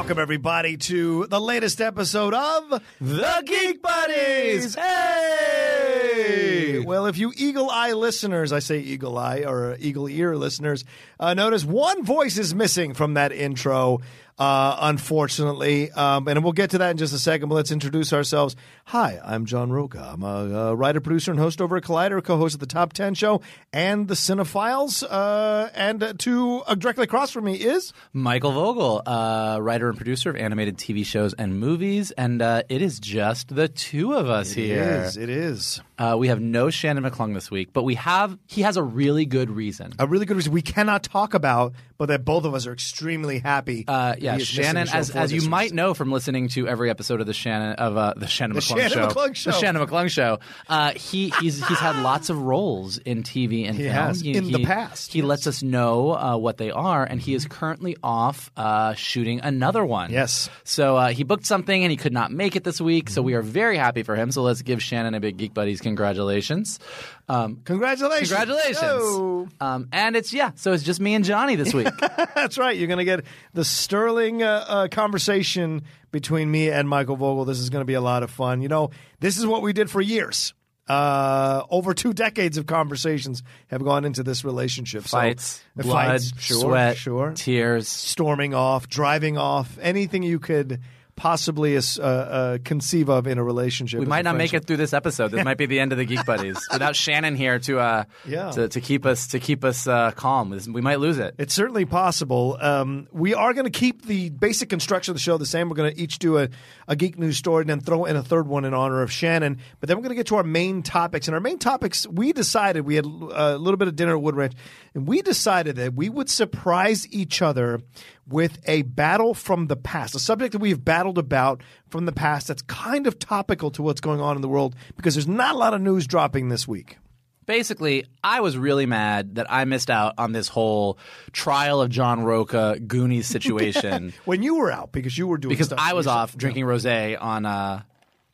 Welcome, everybody, to the latest episode of The Geek Buddies! Hey! Well, if you eagle eye listeners, I say eagle eye or eagle ear listeners, uh, notice one voice is missing from that intro, uh, unfortunately. Um, and we'll get to that in just a second, but let's introduce ourselves. Hi, I'm John Rocha. I'm a, uh writer, producer, and host over at Collider, co host of the Top 10 show and the Cinephiles. Uh, and uh, to uh, directly across from me is. Michael Vogel, uh, writer and producer of animated TV shows and movies, and uh, it is just the two of us here. It is. It is. Uh, we have no Shannon McClung this week, but we have he has a really good reason. A really good reason we cannot talk about, but that both of us are extremely happy. Uh, yeah, he Shannon, as as you might know from listening to every episode of the Shannon of uh, the Shannon The McClung Shannon show, McClung Show. the Shannon McClung show, uh, he he's he's had lots of roles in TV and He film. has, He- in the past, He yes. lets us know uh, what they are, and he is currently off uh, shooting another one. Yes. So uh, he booked something and he could not make it this week. So we are very happy for him. So let's give Shannon a big Geek Buddies congratulations. Um, Congratulations. congratulations. Um, and it's yeah. So it's just me and Johnny this week. That's right. You're going to get the sterling uh, uh, conversation between me and Michael Vogel. This is going to be a lot of fun. You know, this is what we did for years. Uh, over two decades of conversations have gone into this relationship. Fights, Uh, blood, fights, sure, sweat, sure. tears. Storming off, driving off, anything you could possibly uh, uh, conceive of in a relationship. We might not make it through this episode. This might be the end of the Geek Buddies without Shannon here to uh, Yeah. to, to keep us to keep us uh, calm. We might lose it. It's certainly possible. Um, we are going to keep the basic construction of the show the same. We're going to each do a, a geek news story and then throw in a third one in honor of Shannon. But then we're going to get to our main topics. And our main topics, we decided we had uh, a little bit of dinner at Wood Ranch, and we decided that we would surprise each other with a battle from the past, a subject that we have battled about from the past that's kind of topical to what's going on in the world because there's not a lot of news dropping this week. Basically, I was really mad that I missed out on this whole trial of John Rocha Goonies situation When you were out, because you were doing because I was off drinking rosé on uh,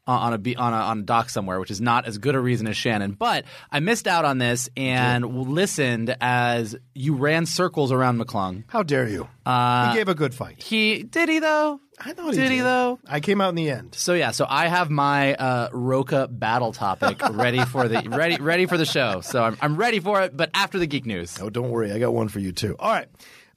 on a on a on a dock somewhere, which is not as good a reason as Shannon. But I missed out on this and listened as you ran circles around McClung. How dare you? Uh, he gave a good fight. He did he though? I thought he did he though? I came out in the end. So yeah, so I have my uh, Rocha battle topic ready for the ready ready for the show. So I'm I'm ready for it, but after the geek news. Oh, don't worry. I got one for you, too. All right.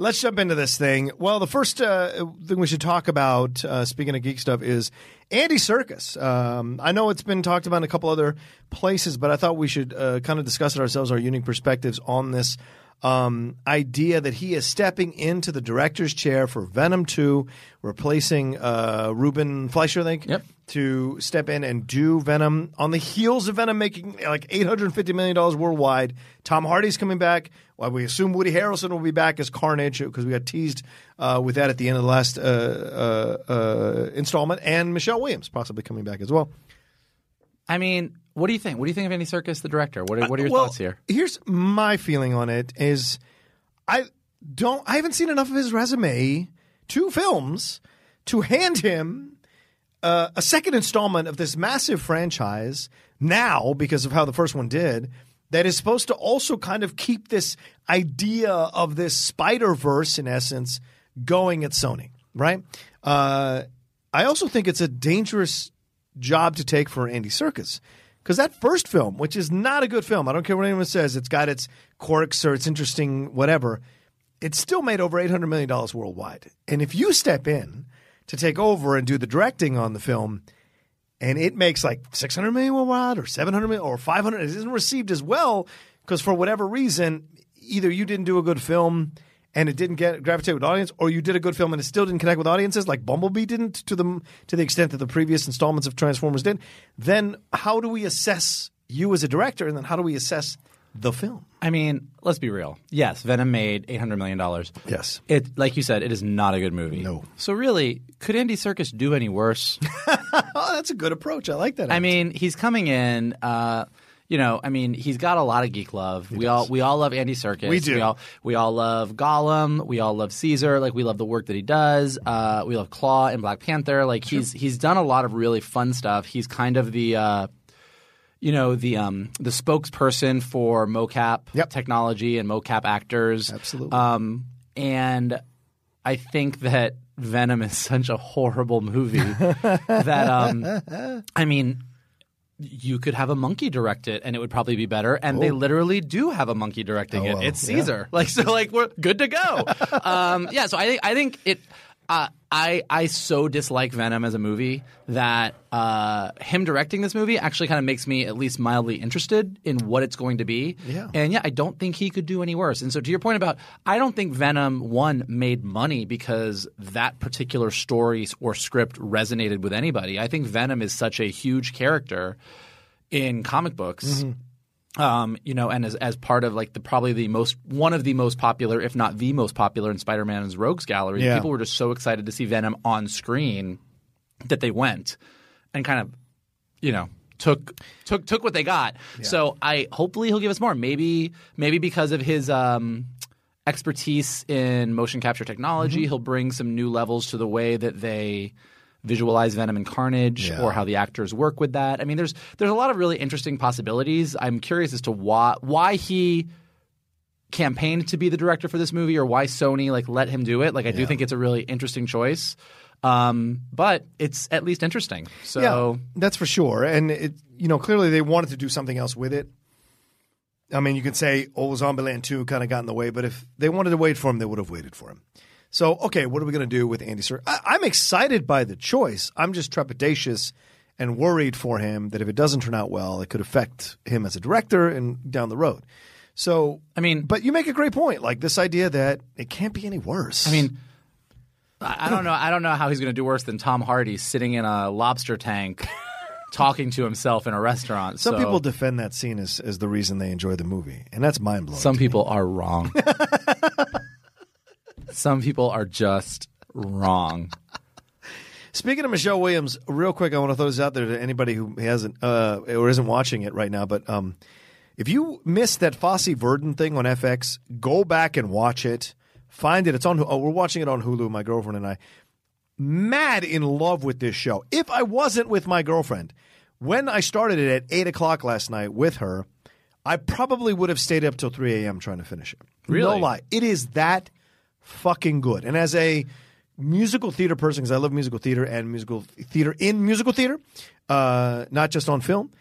Let's jump into this thing. Well, the first uh, thing we should talk about, uh, speaking of geek stuff, is Andy Serkis. Um, I know it's been talked about in a couple other places, but I thought we should uh, kind of discuss it ourselves, our unique perspectives on this um, idea that he is stepping into the director's chair for Venom 2, replacing uh, Ruben Fleischer, I think, Yep. to step in and do Venom on the heels of Venom making like $850 million worldwide. Tom Hardy's coming back. Well, we assume Woody Harrelson will be back as Carnage because we got teased uh, with that at the end of the last uh, uh, uh, installment, and Michelle Williams possibly coming back as well. I mean, what do you think? What do you think of Andy Serkis, the director? What are, what are your Well, thoughts here? Here's my feeling on it: is I don't, I haven't seen enough of his resume, two films, to hand him uh, a second installment of this massive franchise now because of how the first one did. That is supposed to also kind of keep this idea of this Spider Verse, in essence, going at Sony, right? Uh, I also think it's a dangerous job to take for Andy Serkis. Because that first film, which is not a good film, I don't care what anyone says, it's got its quirks or it's interesting, whatever, it still made over $800 million worldwide. And if you step in to take over and do the directing on the film, and it makes like 600 million worldwide or 700 million or 500, it isn't received as well because for whatever reason, either you didn't do a good film and it didn't get gravitate with audience, or you did a good film and it still didn't connect with audiences, like Bumblebee didn't to the to the extent that the previous installments of Transformers did. Then how do we assess you as a director, and then how do we assess the film? I mean, let's be real. Yes, Venom made eight hundred million dollars. Yes. It, like you said, it is not a good movie. No. So really, could Andy Serkis do any worse? Oh, that's a good approach. I like that. I mean, he's coming in. Uh, you know, I mean, he's got a lot of geek love. we all we all love Andy Serkis. We do. We all we all love Gollum. We all love Caesar. Like we love the work that he does. Uh, we love Klaue and Black Panther. Like he's he's done a lot of really fun stuff. He's kind of the. Uh, you know the um, the spokesperson for mocap Yep. technology and mocap actors. Absolutely. Um, and I think that Venom is such a horrible movie that um, I mean, you could have a monkey direct it and it would probably be better. And they literally do have a monkey directing it. Oh. well, It's yeah. Caesar. Like so, like we're good to go. um, yeah. So I think I think it. Uh, I I so dislike Venom as a movie that uh, him directing this movie actually kind of makes me at least mildly interested in what it's going to be. Yeah. And yeah, I don't think he could do any worse. And so to your point about, I don't think Venom one made money because that particular story or script resonated with anybody. I think Venom is such a huge character in comic books. Mm-hmm. Um, you know, and as as part of like the probably the most one of the most popular, if not the most popular in Spider-Man's Rogues Gallery, Yeah. people were just so excited to see Venom on screen that they went and kind of, you know, took took took what they got. So I hopefully he'll give us more. Maybe maybe because of his um, expertise in motion capture technology, Mm-hmm. he'll bring some new levels to the way that they visualize Venom and Carnage Yeah. or how the actors work with that. I mean, there's there's a lot of really interesting possibilities. I'm curious as to why why he campaigned to be the director for this movie or why Sony like let him do it. Like I do think it's a really interesting choice. Um, but it's at least interesting. So yeah, that's for sure. And it, you know, clearly they wanted to do something else with it. I mean, you could say, "Oh, Zombieland Two kind of got in the way," but if they wanted to wait for him, they would have waited for him. So, okay, what are we going to do with Andy Serkis? I- I'm excited by the choice. I'm just trepidatious and worried for him that if it doesn't turn out well, it could affect him as a director and down the road. So, I mean, but you make a great point. Like this idea that it can't be any worse. I mean, I don't know. I don't know how he's going to do worse than Tom Hardy sitting in a lobster tank, talking to himself in a restaurant. some So people defend that scene as, as the reason they enjoy the movie, and that's mind blowing. some people are wrong. some people are just wrong. Speaking of Michelle Williams, real quick, I want to throw this out there to anybody who hasn't uh, or isn't watching it right now. But um, if you missed that Fosse Verdon thing on FX, go back and watch it. Find it. It's on. Oh, we're watching it on Hulu. My girlfriend and I. mad in love with this show. If I wasn't with my girlfriend, when I started it at eight o'clock last night with her, I probably would have stayed up till three a.m. trying to finish it. No lie, it is that fucking good. And as a musical theater person, because I love musical theater and musical theater in musical theater, uh, not just on film,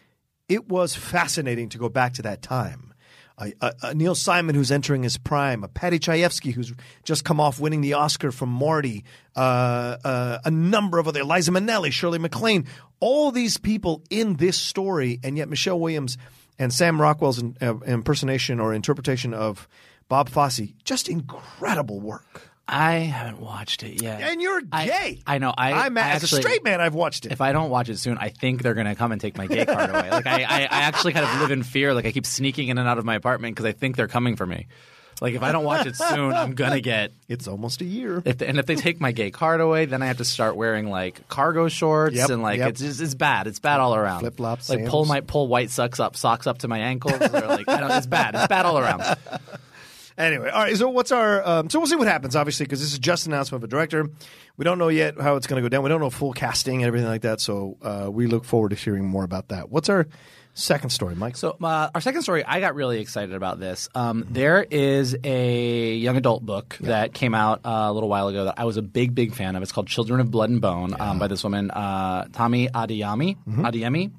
it was fascinating to go back to that time. A, a Neil Simon who's entering his prime, a Paddy Chayefsky who's just come off winning the Oscar from Marty, uh, uh, a number of other Liza Minnelli, Shirley MacLaine, all these people in this story, and yet Michelle Williams and Sam Rockwell's in, uh, impersonation or interpretation of Bob Fosse, just incredible work. I haven't watched it yet. And you're gay. I know. I, I'm I as actually- a straight man. I've watched it. If I don't watch it soon, I think they're gonna come and take my gay card away. Like I, I, I actually kind of live in fear. Like I keep sneaking in and out of my apartment because I think they're coming for me. Like if I don't watch it soon, I'm gonna get. it's almost a year. If and if they take my gay card away, then I have to start wearing like cargo shorts Yep, and like yep. it's just, it's bad. It's bad all around. Flip-flops, Like pull my pull white socks up socks up to my ankles. Or like I it's bad. It's bad all around. Anyway, all right. So what's our? Um, so we'll see what happens. Obviously, because this is just an announcement of a director. We don't know yet how it's going to go down. We don't know full casting and everything like that. So uh, we look forward to hearing more about that. What's our second story, Mike? So uh, our second story, I got really excited about this. Um, there is a young adult book that came out uh, a little while ago that I was a big, big fan of. It's called Children of Blood and Bone um, by this woman, uh, Tomi Adeyemi. Adeyemi.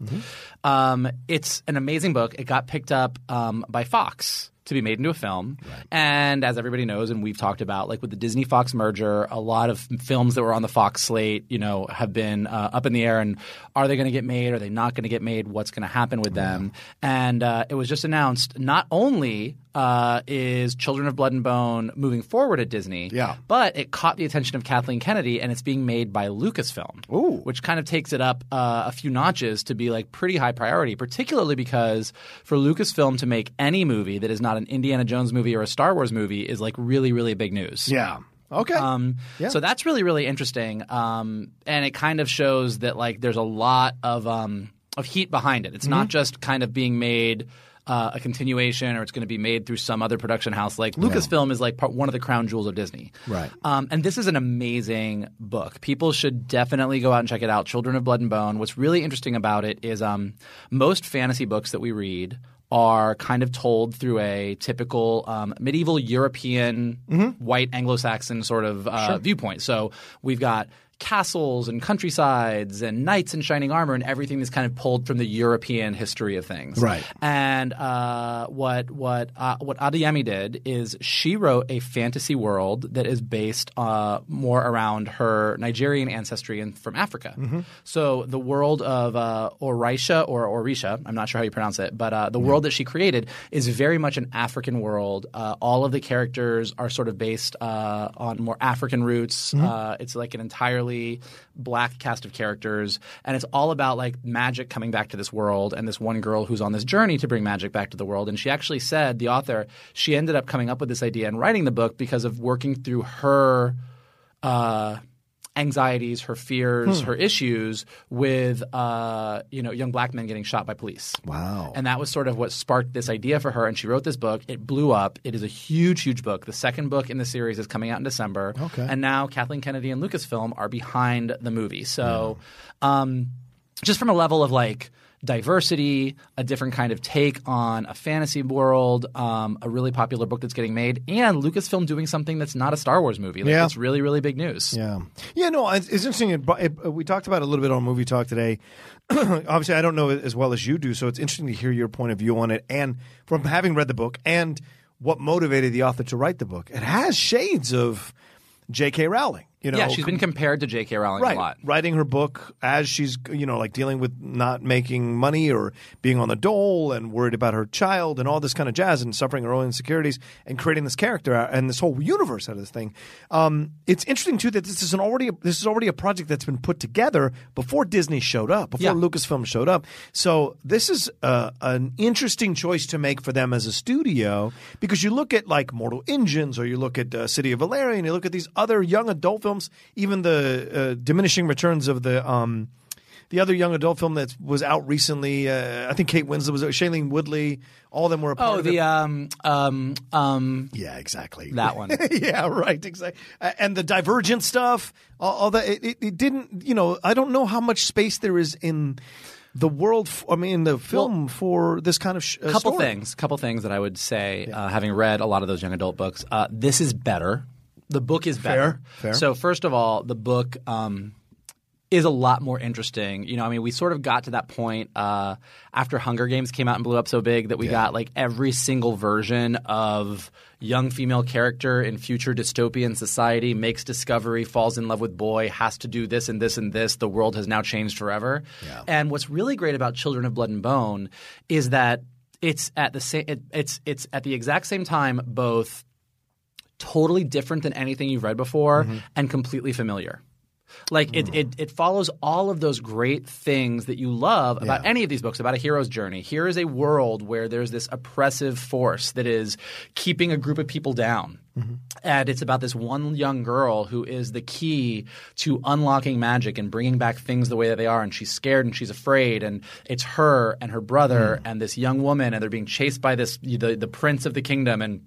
Um, it's an amazing book. It got picked up um, by Fox to be made into a film. And as everybody knows, and we've talked about, like with the Disney Fox merger, a lot of films that were on the Fox slate, you know, have been uh, up in the air. And are they going to get made? Are they not going to get made? What's going to happen with them? And uh, it was just announced not only uh, is Children of Blood and Bone moving forward at Disney, Yeah. but it caught the attention of Kathleen Kennedy, and it's being made by Lucasfilm, Ooh. which kind of takes it up uh, a few notches to be like pretty high priority, particularly because for Lucasfilm to make any movie that is not an Indiana Jones movie or a Star Wars movie is like really, really big news. yeah. Okay. Um, Yeah. So that's really, really interesting. Um, and it kind of shows that like there's a lot of um, of heat behind it. It's not Mm-hmm. just kind of being made. Uh, a continuation, or it's going to be made through some other production house. Like Lucasfilm is like part, one of the crown jewels of Disney, Right. Um, and this is an amazing book. People should definitely go out and check it out. Children of Blood and Bone. What's really interesting about it is um, most fantasy books that we read are kind of told through a typical um, medieval European white Anglo-Saxon sort of uh, viewpoint. So we've got castles and countrysides and knights in shining armor and everything that's kind of pulled from the European history of things. Right. And uh, what what uh, what Adeyemi did is she wrote a fantasy world that is based uh, more around her Nigerian ancestry and from Africa. So the world of uh, Orisha or Orisha, I'm not sure how you pronounce it, but uh, the world that she created is very much an African world. Uh, all of the characters are sort of based uh, on more African roots. Uh, it's like an entirely black cast of characters, and it's all about like magic coming back to this world and this one girl who's on this journey to bring magic back to the world. And she actually said, the author, she ended up coming up with this idea and writing the book because of working through her. Uh, anxieties, her fears, her issues with uh, you know young black men getting shot by police. Wow. And that was sort of what sparked this idea for her. And she wrote this book. It blew up. It is a huge, huge book. The second book in the series is coming out in December. Okay. And now Kathleen Kennedy and Lucasfilm are behind the movie. So um, just from a level of like diversity, a different kind of take on a fantasy world, um, a really popular book that's getting made, and Lucasfilm doing something that's not a Star Wars movie. Like, Yeah. It's really, really big news. Yeah, yeah. No, it's, it's interesting. It, it, we talked about it a little bit on Movie Talk today. Obviously, I don't know as well as you do, so it's interesting to hear your point of view on it, and from having read the book and what motivated the author to write the book. It has shades of J.K. Rowling. You know, yeah, she's been compared to J.K. Rowling right a lot. writing her book as she's you know like dealing with not making money or being on the dole and worried about her child and all this kind of jazz and suffering her own insecurities and creating this character and this whole universe out of this thing um, it's interesting too that this is an already this is already a project that's been put together before disney showed up before Yeah. lucasfilm showed up so this is uh, an interesting choice to make for them as a studio because you look at like mortal engines or you look at uh, city of valerian you look at these other young adult films even the uh, diminishing returns of the um, the other young adult film that was out recently. Uh, I think Kate Winslet was Shailene Woodley. All of them were a part Oh, of the it. um um um yeah, exactly. that one. yeah, right, exactly. Uh, and the Divergent stuff, all, all that. It, it, didn't. You know, I don't know how much space there is in the world. f- I mean, the film for this kind of sh- uh, couple story. things couple things that i would say uh, having read a lot of those young adult books uh, this is better the book is better. Fair. so first of all the book um, is a lot more interesting. You know i mean we sort of got to that point uh, after hunger games came out and blew up so big that we got like every single version of young female character in future dystopian society makes discovery falls in love with boy has to do this and this and this. The world has now changed forever. And what's really great about children of blood and bone is that it's at the same it, it's it's at the exact same time both totally different than anything you've read before mm-hmm. and completely familiar. Like it, it, it follows all of those great things that you love about any of these books about a hero's journey. Here is a world where there's this oppressive force that is keeping a group of people down. Mm-hmm. And it's about this one young girl who is the key to unlocking magic and bringing back things the way that they are. And she's scared and she's afraid. And it's her and her brother mm. and this young woman, and they're being chased by this the, the prince of the kingdom. And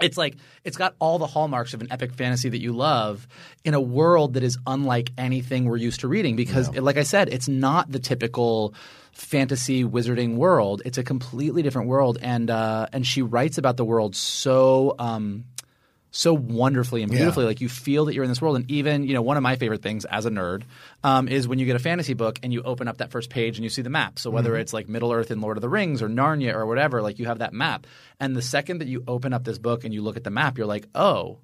it's like it's got all the hallmarks of an epic fantasy that you love in a world that is unlike anything we're used to reading because like I said it's not the typical fantasy wizarding world. It's a completely different world. And uh, and she writes about the world so um, so wonderfully and beautifully. Like you feel that you're in this world. And even, you know, one of my favorite things as a nerd um, is when you get a fantasy book and you open up that first page and you see the map. So whether it's like Middle Earth in Lord of the Rings or Narnia or whatever, like you have that map. And the second that you open up this book and you look at the map, you're like, oh,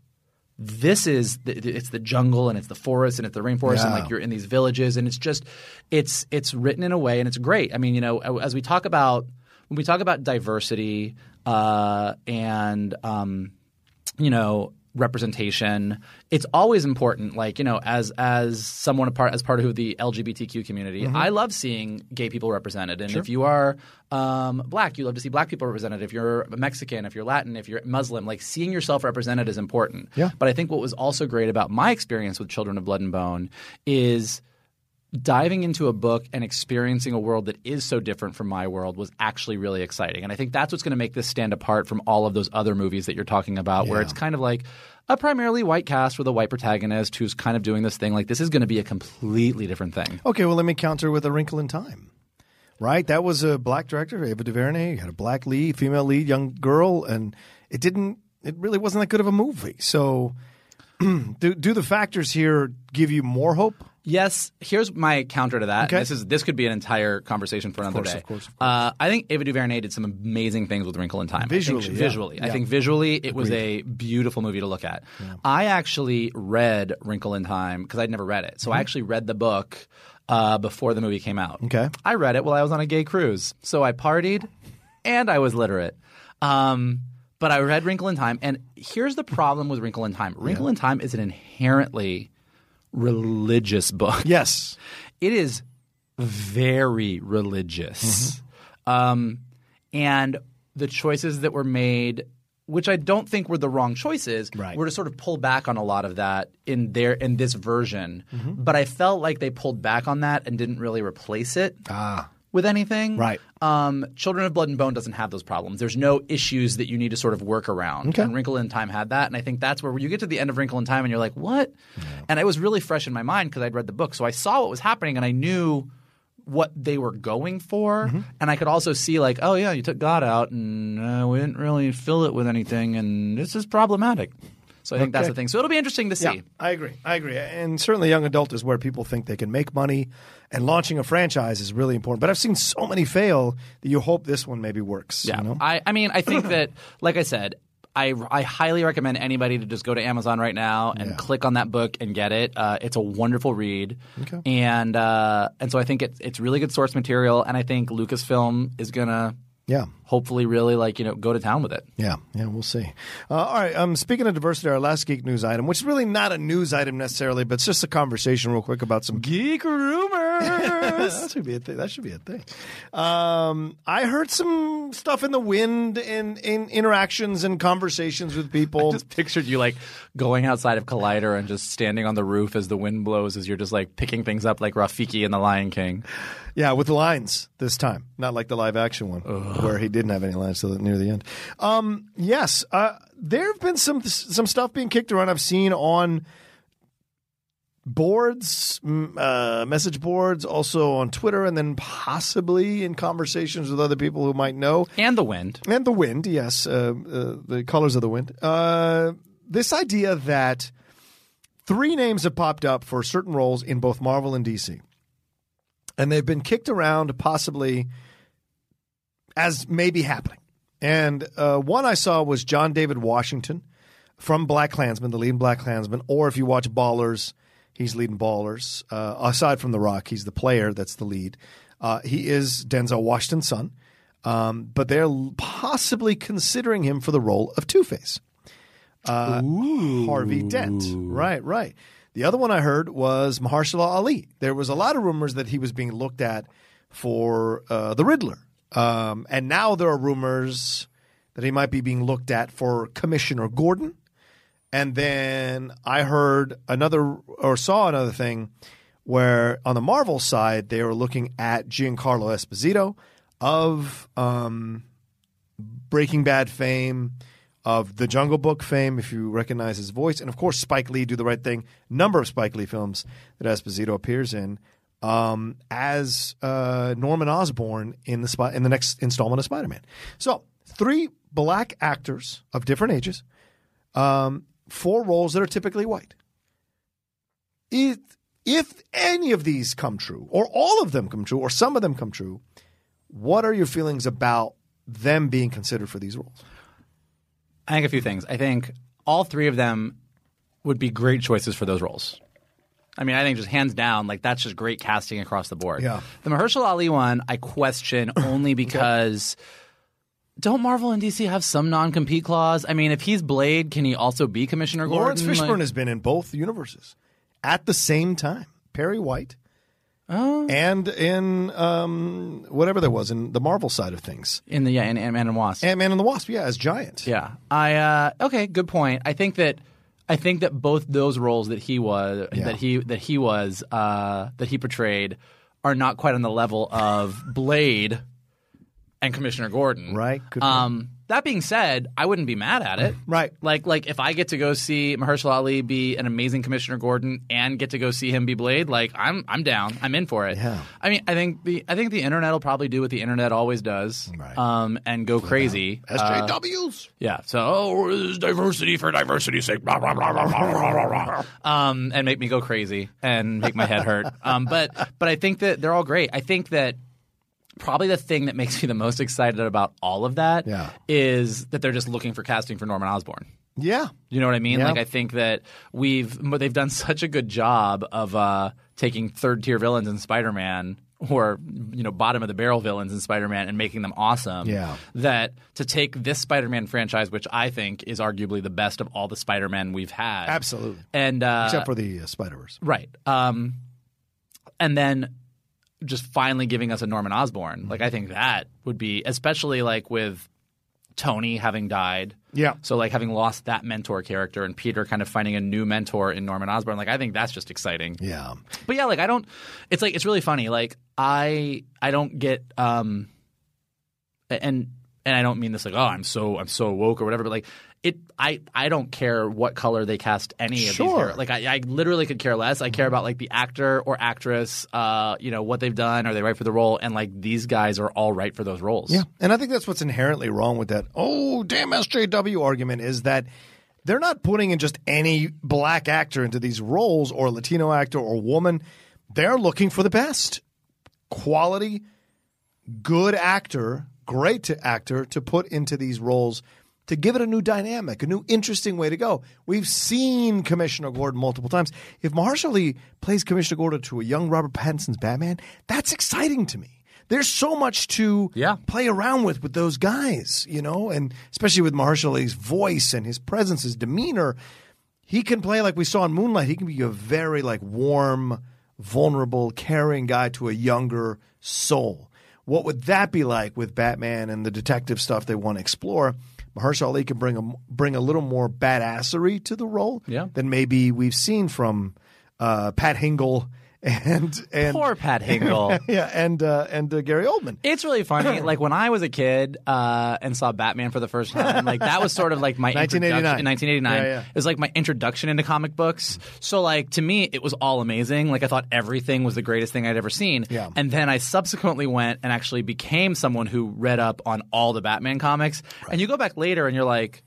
this is the, it's the jungle and it's the forest and it's the rainforest and like you're in these villages and it's just it's it's written in a way and it's great. I mean, you know, as we talk about when we talk about diversity uh, and um, you know representation it's always important like you know as as someone a part as part of the lgbtq community i love seeing gay people represented. And if you are um, black you love to see black people represented. If you're mexican if you're latin if you're muslim like seeing yourself represented is important. Yeah. but i think what was also great about my experience with children of blood and bone is diving into a book and experiencing a world that is so different from my world was actually really exciting. And I think that's what's going to make this stand apart from all of those other movies that you're talking about, where it's kind of like a primarily white cast with a white protagonist who's kind of doing this thing. Like, this is going to be a completely different thing. Okay, well, let me counter with A Wrinkle in Time. Right? That was a black director, Ava DuVernay. You had a black lead, female lead, young girl, and it didn't, it really wasn't that good of a movie. So, do, do the factors here give you more hope? Yes, here's my counter to that. Okay. This is this could be an entire conversation for another course, day. of course, of Uh, I think Ava DuVernay did some amazing things with Wrinkle in Time. I think Visually, yeah. visually, I think visually it was a beautiful movie to look at. I actually read Wrinkle in Time because I'd never read it, so I actually read the book uh, before the movie came out. Mm-hmm. Okay. I read it while I was on a gay cruise, so I partied and I was literate. Um, but I read Wrinkle in Time, and here's the problem with Wrinkle in Time. Wrinkle in Time is an inherently religious book. Yes. It is very religious. Mm-hmm. Um, and the choices that were made, which I don't think were the wrong choices, Right. were to sort of pull back on a lot of that in their in this version. Mm-hmm. But I felt like they pulled back on that and didn't really replace it Ah. With anything. Right. Um, Children of Blood and Bone doesn't have those problems. There's no issues that you need to sort of work around. Okay. And Wrinkle in Time had that, and I think that's where you get to the end of Wrinkle in Time and you're like, what? And it was really fresh in my mind because I'd read the book, so I saw what was happening and I knew what they were going for, Mm-hmm. and I could also see like, oh yeah, you took God out, and uh, we didn't really fill it with anything, and this is problematic. So I think that's the thing. So it'll be interesting to see. Yeah, I agree. I agree. And certainly young adult is where people think they can make money and launching a franchise is really important. But I've seen so many fail that you hope this one maybe works. Yeah, You know? I, I mean, I think that, like I said, I, I highly recommend anybody to just go to Amazon right now and click on that book and get it. Uh, it's a wonderful read, Okay. and uh, and so I think it's it's really good source material, and I think Lucasfilm is gonna Yeah. hopefully really like you know go to town with it. Yeah, yeah, we'll see. Uh, all right, um, speaking of diversity, our last geek news item, which is really not a news item necessarily, but it's just a conversation, real quick, about some Geek rumors. that should be a thing. That should be a thing. Um, I heard some stuff in the wind in, in interactions and conversations with people. just pictured you like going outside of Collider and just standing on the roof as the wind blows as you're just like picking things up like Rafiki in The Lion King. Yeah, with lines this time, not like the live action one where he didn't have any lines till near the end. Um, yes, uh, there have been some some stuff being kicked around. I've seen on boards, uh, message boards, also on Twitter, and then possibly in conversations with other people who might know. And the wind. And the wind, yes, uh, uh, the colors of the wind. Uh, this idea that three names have popped up for certain roles in both Marvel and DC, and they've been kicked around possibly as maybe happening. And uh, one I saw was John David Washington from Black Klansman, the lead Black Klansman, or if you watch Ballers, he's leading Ballers. Uh, aside from The Rock, he's the player that's the lead. Uh, he is Denzel Washington's son, um, but they're possibly considering him for the role of Two Face. Uh, Harvey Dent. Right, right. The other one I heard was Mahershala Ali. There was a lot of rumors that he was being looked at for uh, the Riddler. Um, and now there are rumors that he might be being looked at for Commissioner Gordon. And then I heard another or saw another thing where on the Marvel side they were looking at Giancarlo Esposito of um, Breaking Bad fame, of the Jungle Book fame, if you recognize his voice, and of course Spike Lee, Do the Right Thing, number of Spike Lee films that Esposito appears in, um, as uh, Norman Osborn in the spot in the next installment of Spider Man. So three black actors of different ages, um, for roles that are typically white. If, if any of these come true, or all of them come true, or some of them come true, what are your feelings about them being considered for these roles? I think a few things. I think all three of them would be great choices for those roles. I mean, I think just hands down, like that's just great casting across the board. Yeah. The Mahershala Ali one, I question only because don't Marvel and DC have some non-compete clause? I mean, if he's Blade, can he also be Commissioner Gordon? Laurence Fishburne Like- has been in both universes at the same time. Perry White. Oh. And in um, whatever there was in the Marvel side of things, in the yeah, in Ant Man and Wasp. Ant Man and the Wasp, yeah, as Giant. Yeah. I uh okay, good point. I think that I think that both those roles that he was Yeah. that he that he was uh that he portrayed are not quite on the level of Blade and Commissioner Gordon. Right, good point. That being said, I wouldn't be mad at it. Right. Like like if I get to go see Mahershala Ali be an amazing Commissioner Gordon and get to go see him be Blade, like I'm I'm down. I'm in for it. Yeah. I mean, I think the I think the internet will probably do what the internet always does. Right. Um and go crazy. Uh, SJWs. yeah. So, oh, diversity for diversity's sake. Blah, blah, blah, blah, blah, blah, blah, blah. Um, and make me go crazy and make my head hurt. Um, but but I think that they're all great. I think that probably the thing that makes me the most excited about all of that is Yeah. that they're just looking for casting for Norman Osborn. yeah. You know what I mean? Yeah. Like I think that we've they've done such a good job of uh, taking third tier villains in Spider Man or you know bottom of the barrel villains in Spider Man and making them awesome. Yeah. That to take this Spider Man franchise, which I think is arguably the best of all the Spider Man we've had, Absolutely. and uh, Except for the uh, Spider Verse. right, um, and then just finally giving us a Norman Osborn. Like I think that would be especially like with Tony having died. Yeah. So like having lost that mentor character and Peter kind of finding a new mentor in Norman Osborn, like I think that's just exciting. Yeah. But yeah, like I don't it's like it's really funny. Like I I don't get um and and I don't mean this like, oh, I'm so I'm so woke or whatever, but like it I I don't care what color they cast any of these Sure. characters. Like I, I literally could care less. I care about like the actor or actress, uh, you know, what they've done, are they right for the role? And like these guys are all right for those roles. Yeah. And I think that's what's inherently wrong with that. Oh, damn SJW argument is that they're not putting in just any black actor into these roles or Latino actor or woman. They're looking for the best quality, good actor, great to actor to put into these roles to give it a new dynamic, a new interesting way to go. We've seen Commissioner Gordon multiple times. If Mahershala Ali plays Commissioner Gordon to a young Robert Pattinson's Batman, that's exciting to me. there's so much to Yeah. play around with with those guys, you know, and especially with Mahershala Ali's voice and his presence, his demeanor. He can play like we saw in Moonlight. He can be a very like warm, vulnerable, caring guy to a younger soul. What would that be like with Batman and the detective stuff they want to explore? Mahershala Ali can bring a bring a little more badassery to the role Yeah. than maybe we've seen from uh, Pat Hingle and and Poor Pat Hingle. yeah, and uh, and uh, Gary Oldman. It's really funny. Like when I was a kid uh, and saw Batman for the first time, like that was sort of like my 1989. introduction in 1989. Yeah, yeah. It was like my introduction into comic books. So like to me, it was all amazing. Like I thought everything was the greatest thing I'd ever seen. Yeah. And then I subsequently went and actually became someone who read up on all the Batman comics. And you go back later and you're like,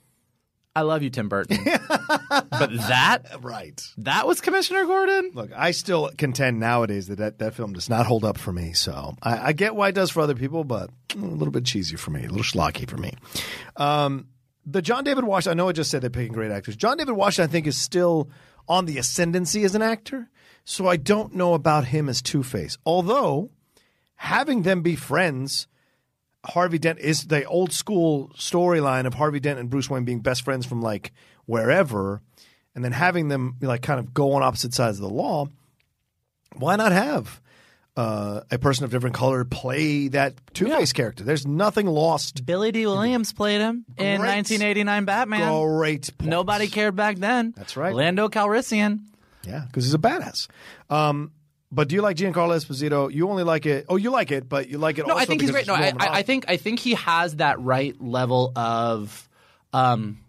I love you, Tim Burton, but that Right. that was Commissioner Gordon. Look, I still contend nowadays that that, that film does not hold up for me. So I, I get why it does for other people, but a little bit cheesy for me, a little schlocky for me. Um, the John David Washington, I know I just said they're picking great actors. John David Washington, I think, is still on the ascendancy as an actor. So I don't know about him as Two Face. Although having them be friends, Harvey Dent is the old school storyline of Harvey Dent and Bruce Wayne being best friends from like wherever, and then having them like kind of go on opposite sides of the law. Why not have uh, a person of different color play that Two Face character? There's nothing lost. Billy Dee Williams played him in 1989 Batman. Great. point. Nobody cared back then. That's right. Lando Calrissian. Yeah, because he's a badass. Um, but do you like Giancarlo Esposito? You only like it. Oh, you like it, but you like it. No, also I think he's great. No, I, I, I think I think he has that right level of. Um,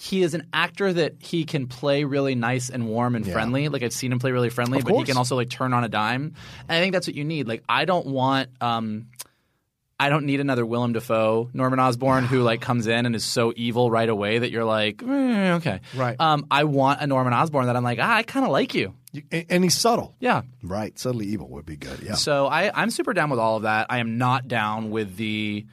he is an actor that he can play really nice and warm and friendly. Like I've seen him play really friendly, but he can also like turn on a dime. And I think that's what you need. Like I don't want. Um, I don't need another Willem Dafoe Norman Osborn who like comes in and is so evil right away that you're like, "Eh, okay, Right. Um, I want a Norman Osborn that I'm like, ah, I kind of like you. You- and he's subtle. Yeah. Right, subtly evil would be good. Yeah. So I, I'm super down with all of that. I am not down with the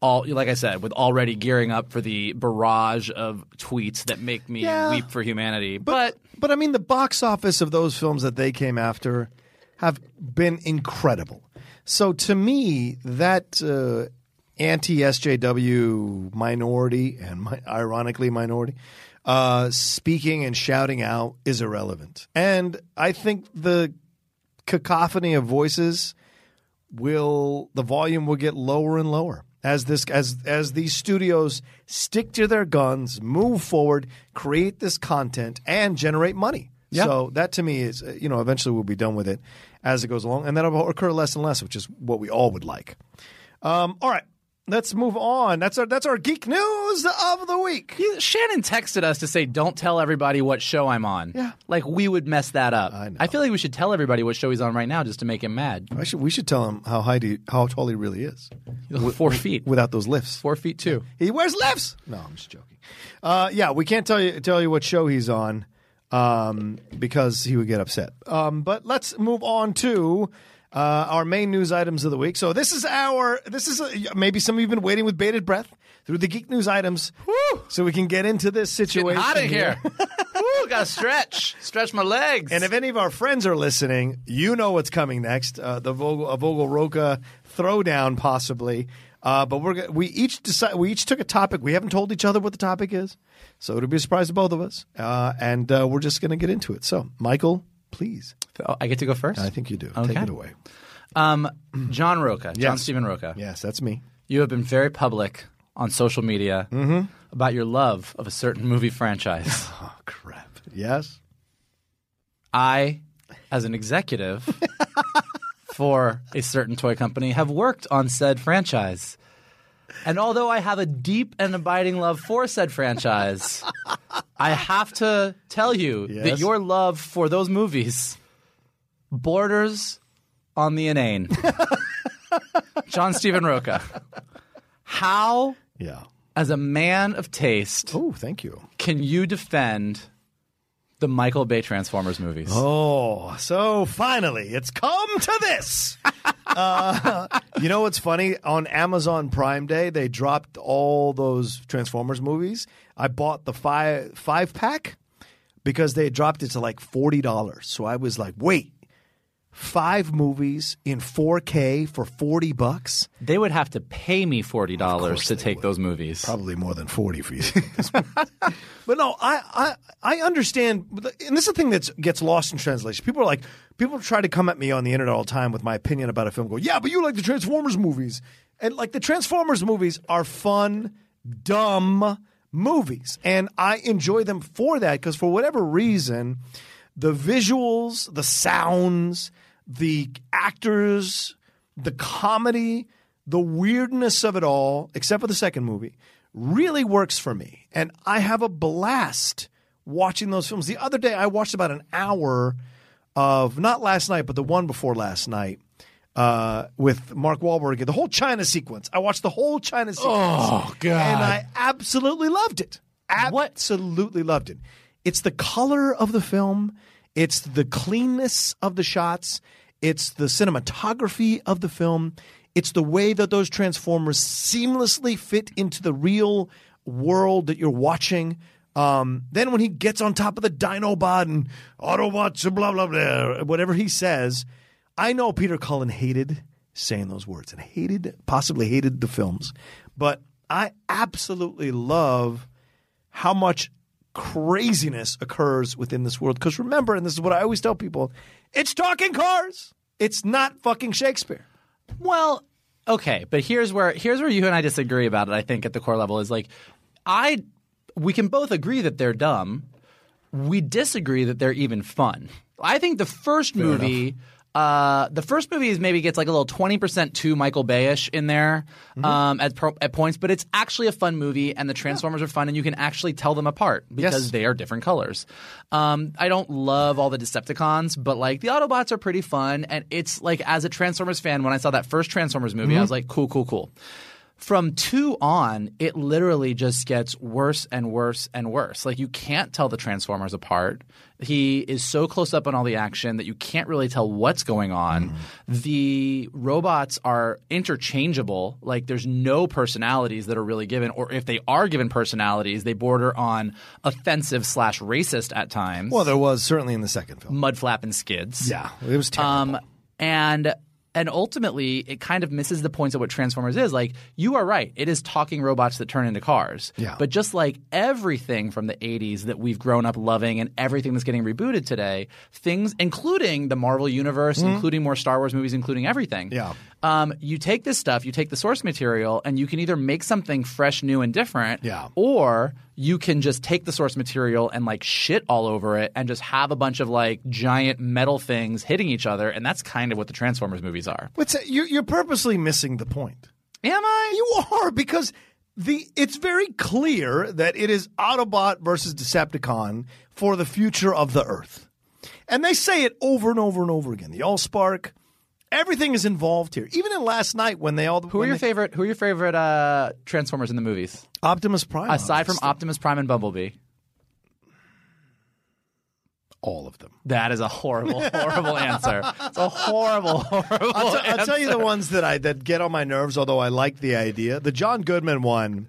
all like I said, with already gearing up for the barrage of tweets that make me Yeah. weep for humanity. But, But I mean, the box office of those films that they came after have been incredible. So to me, that uh, anti SJW minority and mi- ironically minority uh, speaking and shouting out is irrelevant. And I think the cacophony of voices will the volume will get lower and lower as this as as these studios stick to their guns, move forward, create this content, and generate money. Yeah. So that to me is you know eventually we'll be done with it as it goes along, and that'll occur less and less, which is what we all would like. Um, all right, let's move on. That's our that's our geek news of the week. Shannon texted us to say, "Don't tell everybody what show I'm on." Yeah. like we would mess that up. I know. I feel like we should tell everybody what show he's on right now just to make him mad. I should we should tell him how high he, how tall he really is Four feet, without those lifts. four feet two. He wears lifts. No, I'm just joking. Uh, yeah, we can't tell you tell you what show he's on um, because he would get upset. Um, but let's move on to uh, our main news items of the week. So this is our this is a, maybe some of you've been waiting with bated breath through the geek news items, so we can get into this situation. Hot in here. Ooh, gotta stretch, stretch my legs. And if any of our friends are listening, you know what's coming next. Uh, the Vogel, Vogel Rocha throwdown, possibly. Uh, but we're we each decide we each took a topic. We haven't told each other what the topic is, so it'll be a surprise to both of us. Uh, and uh, we're just going to get into it. So, Michael, please. Oh, I get to go first. I think you do. Okay. Take it away. Um, John Rocha, John Yes. Stephen Rocha. Yes, that's me. You have been very public on social media Mm-hmm. about your love of a certain movie franchise. Oh crap. Yes. I, as an executive for a certain toy company, have worked on said franchise. And although I have a deep and abiding love for said franchise, I have to tell you that your love for those movies borders on the inane. John Stephen Rocha, how, Yeah. as a man of taste, Oh, thank you. can you defend the Michael Bay Transformers movies? Oh, so finally, it's come to this. uh, you know what's funny? On Amazon Prime Day, they dropped all those Transformers movies. I bought the five five pack because they dropped it to like forty dollars. So I was like, wait, five movies in 4K for 40 bucks. They would have to pay me forty dollars to take those movies. Probably more than 40 for you. but no, I, I I understand and this is the thing that gets lost in translation. People are like people try to come at me on the internet all the time with my opinion about a film go, "Yeah, but you like the Transformers movies." And like the Transformers movies are fun, dumb movies, and I enjoy them for that because for whatever reason, the visuals, the sounds, the actors, the comedy, the weirdness of it all, except for the second movie, really works for me. And I have a blast watching those films. The other day, I watched about an hour of, not last night, but the one before last night. Uh, with Mark Wahlberg, the whole China sequence. I watched the whole China sequence. Oh, God. And I absolutely loved it. Absolutely loved it. It's the color of the film. It's the cleanness of the shots. It's the cinematography of the film. It's the way that those transformers seamlessly fit into the real world that you're watching. Um, then when he gets on top of the Dinobot and Autobots and blah blah blah, whatever he says, I know Peter Cullen hated saying those words and hated, possibly hated the films, but I absolutely love how much craziness occurs within this world. Because remember, and this is what I always tell people, it's talking cars. It's not fucking Shakespeare. Well, okay, but here's where here's where you and I disagree about it. I think at the core level is like, I we can both agree that they're dumb. We disagree that they're even fun. I think the first movie. Uh, the first movie is maybe gets like a little twenty percent too Michael Bayish in there um, at pro- at points, but it's actually a fun movie, and the Transformers are fun, and you can actually tell them apart because Yes. they are different colors. Um, I don't love all the Decepticons, but like the Autobots are pretty fun, and it's like as a Transformers fan, when I saw that first Transformers movie, I was like, cool, cool, cool. From two on, it literally just gets worse and worse and worse. Like you can't tell the Transformers apart. He is so close up on all the action that you can't really tell what's going on. The robots are interchangeable. Like there's no personalities that are really given, or if they are given personalities, they border on offensive slash racist at times. Well, there was certainly in the second film. Mudflap and skids. Yeah, it was terrible. Um, and and ultimately, it kind of misses the points of what Transformers is. Like you are right, it is talking robots that turn into cars. Yeah. But just like everything from the '80s that we've grown up loving, and everything that's getting rebooted today, things including the Marvel universe, including more Star Wars movies, including everything. Mm-hmm. Yeah. Um, you take this stuff, you take the source material, and you can either make something fresh, new, and different, Yeah. or you can just take the source material and like shit all over it and just have a bunch of like giant metal things hitting each other, and that's kind of what the Transformers movies are. What's that? You, you're purposely missing the point. Am I? You are because the it's very clear that it is Autobot versus Decepticon for the future of the Earth, and they say it over and over and over again. The Allspark, everything is involved here. Even in Last Knight when they all Who are your favorite? Who are your favorite uh, Transformers in the movies? Optimus Prime Aside from. Optimus Prime and Bumblebee. all of them. That is a horrible, horrible answer. It's a horrible, horrible. I'll, t- I'll tell you the ones that I that get on my nerves. Although I like the idea, the John Goodman one,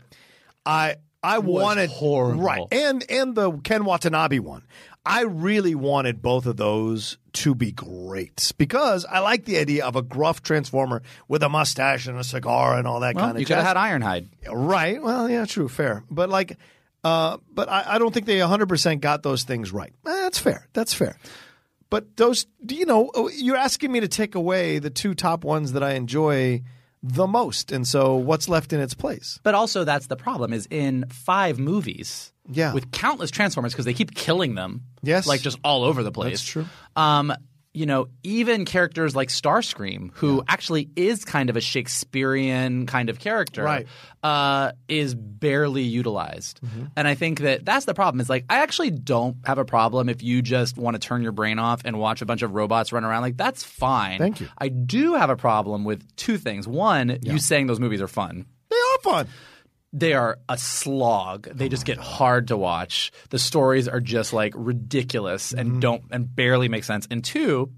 I I wanted horrible. right, and and the Ken Watanabe one. I really wanted both of those to be great because I like the idea of a gruff transformer with a mustache and a cigar and all that Well, kind of. Stuff. You could have had Ironhide. Right. Well, yeah, true, fair. But like, uh, but I, I don't think they 100% got those things right. Eh, that's fair. That's fair. But those, you know, oh, you're asking me to take away the two top ones that I enjoy the most. And so what's left in its place? But also, that's the problem: is in five movies, Yeah. with countless Transformers because they keep killing them, Yes. like just all over the place. That's true. Um, you know, even characters like Starscream, who actually is kind of a Shakespearean kind of character, Right. uh, is barely utilized. Mm-hmm. And I think that that's the problem. Is like I actually don't have a problem if you just want to turn your brain off and watch a bunch of robots run around. Like that's fine. Thank you. I do have a problem with two things. One, you saying those movies are fun They are fun. They are a slog. They just get hard to watch. The stories are just like ridiculous and mm-hmm. don't and barely make sense. And two,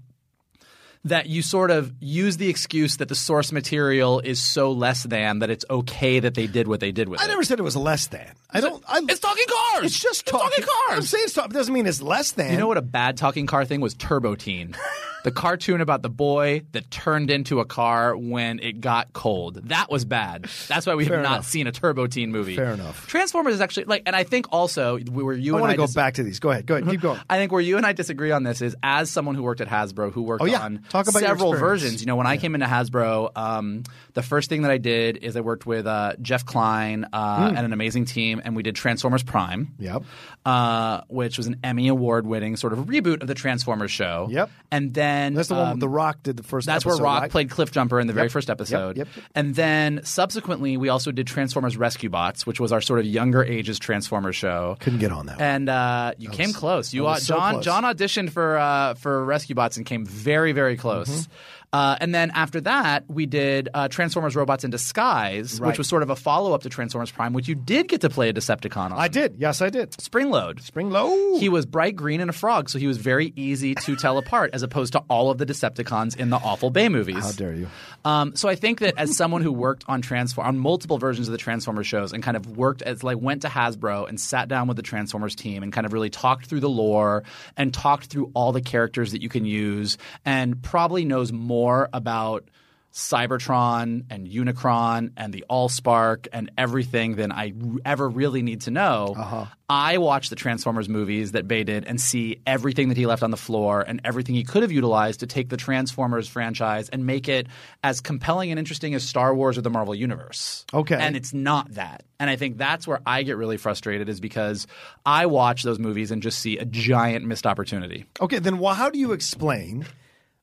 that you sort of use the excuse that the source material is so less than that it's okay that they did what they did with I it. I never said it was less than. I don't. I, It's talking cars. It's just It's talking, talking cars. I'm saying it's talking. Doesn't mean it's less than. You know what a bad talking car thing was? Turbo Teen. the cartoon about the boy that turned into a car when it got cold. That was bad. That's why we Fair have not seen a Turbo Teen movie. Fair enough. Transformers is actually like, and I think also where you I and want to go dis- back to these. Go ahead. Go ahead. Keep going. I think where you and I disagree on this is as someone who worked at Hasbro, who worked Oh, yeah. on Talk about several versions. You know, when I came into Hasbro, um, the first thing that I did is I worked with uh, Jeff Klein uh, Hmm. and an amazing team, and we did Transformers Prime. Yep. Uh, which was an Emmy award-winning sort of reboot of the Transformers show. Yep. And then That's the one um, with The Rock did the first. that's episode, where Rock right? played Cliff Jumper in the very first episode. yep, yep. And then subsequently, we also did Transformers Rescue Bots, which was our sort of younger ages Transformers show. Couldn't get on that. one. And uh, you came close. You was so John close. John auditioned for uh, for Rescue Bots and came very very close. Mm-hmm. Uh, and then after that, we did uh, Transformers Robots in Disguise, Right. which was sort of a follow up to Transformers Prime, which you did get to play a Decepticon on. I did. Yes, I did. Springload. Spring low. He was bright green and a frog, so he was very easy to tell apart, as opposed to all of the Decepticons in the awful Bay movies. How dare you? Um, so I think that as someone who worked on Transform on multiple versions of the Transformers shows and kind of worked as like went to Hasbro and sat down with the Transformers team and kind of really talked through the lore and talked through all the characters that you can use and probably knows more about Cybertron and Unicron and the Allspark and everything than I ever really need to know. Uh-huh. I watch the Transformers movies that Bay did and see everything that he left on the floor and everything he could have utilized to take the Transformers franchise and make it as compelling and interesting as Star Wars or the Marvel Universe. Okay. And it's not that. And I think that's where I get really frustrated is because I watch those movies and just see a giant missed opportunity. Okay, then well, how do you explain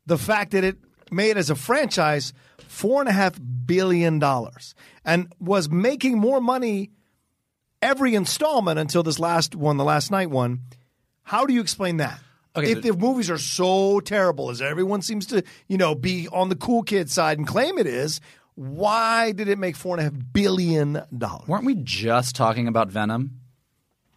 the fact that it made as a franchise four and a half billion dollars and was making more money every installment until this last one, the Last Knight one? How do you explain that? Okay, if the movies are so terrible as everyone seems to, you know, be on the cool kid side and claim it is, why did it make four and a half billion dollars? Weren't we just talking about Venom?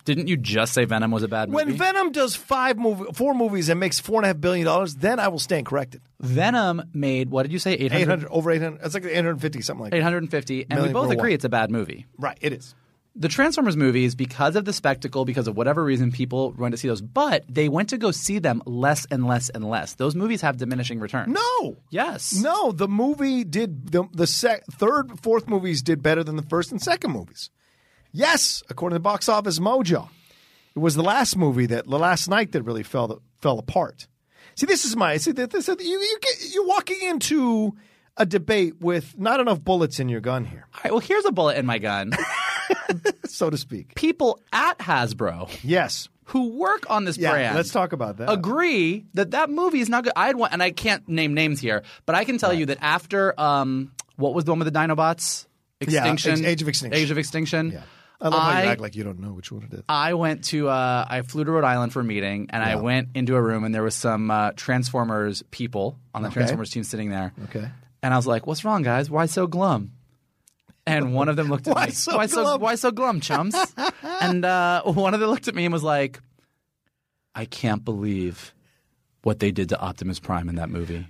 Didn't you just say Venom was a bad movie? When Venom does five movie, four movies and makes four and a half billion dollars, then I will stand corrected. Venom made what did you say? 800, 800 over 800 it's like 850 something like that 850 and we both agree it's a bad movie. right it is The Transformers movies because of the spectacle because of whatever reason people went to see those but they went to go see them less and less and less. Those movies have diminishing returns. no Yes. no the movie did the, the sec, third fourth movies did better than the first and second movies yes according to box office mojo it was the last movie that the Last Knight that really fell fell apart see this is my see this, this, you, you get, you're walking into a debate with not enough bullets in your gun here All right, well here's a bullet in my gun. so to speak people at Hasbro yes who work on this yeah brand let's talk about that agree that that movie is not good. I had one, and I can't name names here, but I can tell you that after um, what was the one with the Dinobots? Yeah, Extinction. Age of Extinction. Age of Extinction. Yeah. I love how you act like you don't know which one it is. I went to uh, I flew to Rhode Island for a meeting, and I went into a room, and there was some uh, Transformers people on the Okay. Transformers team sitting there. Okay. And I was like, "What's wrong, guys? Why so glum?" And one of them looked at Why me. so why so glum? why so glum, chums? and uh, one of them looked at me and was like, "I can't believe what they did to Optimus Prime in that movie.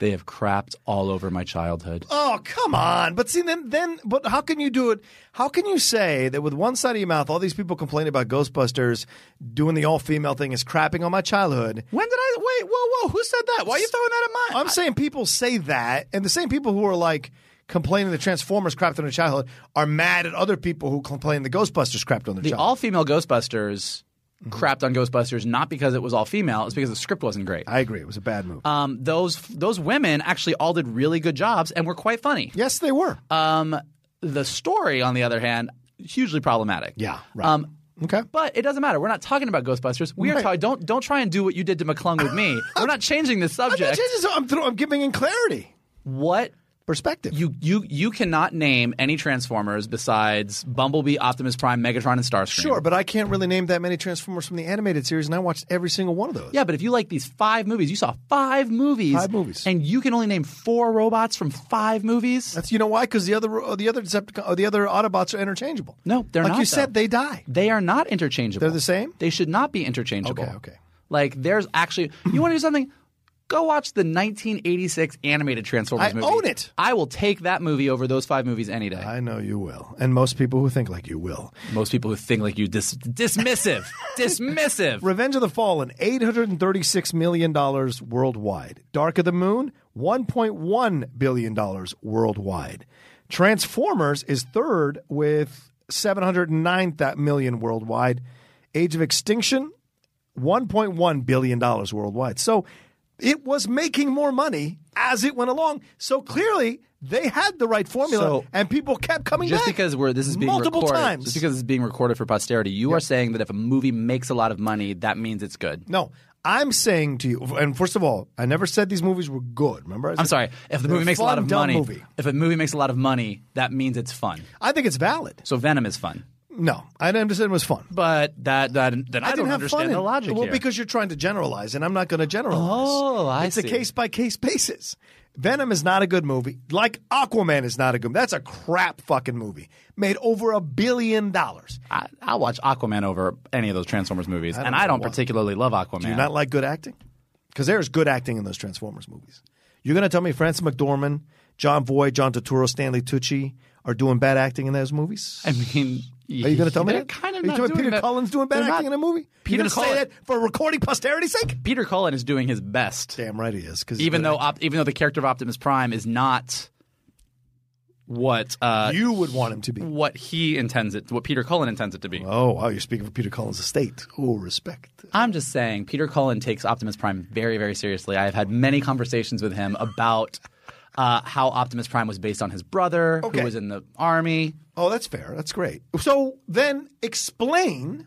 They have crapped all over my childhood." Oh, come on. But see, then, then, but how can you do it? How can you say that with one side of your mouth, all these people complaining about Ghostbusters doing the all female thing is crapping on my childhood? When did I wait? Whoa, whoa! Who said that? Why are you throwing that at my? I'm saying people say that, and the same people who are like complaining the Transformers crapped on their childhood are mad at other people who complain the Ghostbusters crapped on their the childhood. all female Ghostbusters crapped on Ghostbusters not because it was all female, it's because the script wasn't great. I agree. It was a bad movie. Um, those those women actually all did really good jobs and were quite funny. yes, they were. Um, the story, on the other hand, hugely problematic. Yeah, right. Um, okay. but it doesn't matter. We're not talking about Ghostbusters. We are talking. Don't don't try and do what you did to McClung with me. We're not changing the I'm, subject. changing- I'm, throw- I'm giving in clarity, What perspective. you you you cannot name any Transformers besides Bumblebee, Optimus Prime, Megatron, and Starscream. Sure, but I can't really name that many Transformers from the animated series, and I watched every single one of those. Yeah, but if you like these five movies, you saw five movies. Five movies. And you can only name four robots from five movies? That's you know why? Because the other the other Decepticon, uh, the other Autobots are interchangeable. No, they're not. like not, you said, they die. They are not interchangeable. They're the same? They should not be interchangeable. Okay, okay. Like there's actually you want to do something? Go watch the 1986 animated Transformers I movie. own it. I will take that movie over those five movies any day. I know you will, and most people who think like you will. Most people who think like you dis- dismissive, dismissive. Revenge of the Fallen, eight hundred and thirty-six million dollars worldwide. Dark of the Moon, one point one billion dollars worldwide. Transformers is third with seven hundred and nine million worldwide. Age of Extinction, one point one billion dollars worldwide. So it was making more money as it went along. So clearly they had the right formula, So- and people kept coming just back. because we're this is being multiple recorded, times. just because it's being recorded for posterity, you are saying that if a movie makes a lot of money, that means it's good. No, I'm saying to you, and first of all, I never said these movies were good. Remember, I I'm sorry. If the movie makes a lot of money, movie. if a movie makes a lot of money, that means it's fun. I think it's valid. So Venom is fun, No, I didn't understand it was fun. but that that then I, didn't don't understand the in- logic well, here. because you're trying to generalize, and I'm not going to generalize. Oh, I see. it's see. a case by case basis. Venom is not a good movie. Like Aquaman is not a good. Movie. That's a crap fucking movie. Made over a billion dollars. I, I'll watch Aquaman over any of those Transformers movies, don't and I don't why. particularly love Aquaman. Do you not like good acting? Because there's good acting in those Transformers movies. You're going to tell me Frances McDormand, Jon Voight, John Turturro, Stanley Tucci are doing bad acting in those movies? I mean, Are you going to tell me they're that? Kind of Are you not telling me doing Peter that. Cullen's doing bad They're acting not- in a movie? Peter You're going to say Cullen- that for recording posterity's sake? Peter Cullen is doing his best, Damn right he is. Because even though op, even though the character of Optimus Prime is not what uh, you would want him to be. what he intends it, what Peter Cullen intends it to be. Oh, wow, you're speaking for Peter Cullen's estate. Oh, respect. I'm just saying, Peter Cullen takes Optimus Prime very, very seriously. I have had many conversations with him about uh, how Optimus Prime was based on his brother, Okay. who was in the army. Oh, that's fair. That's great. So then explain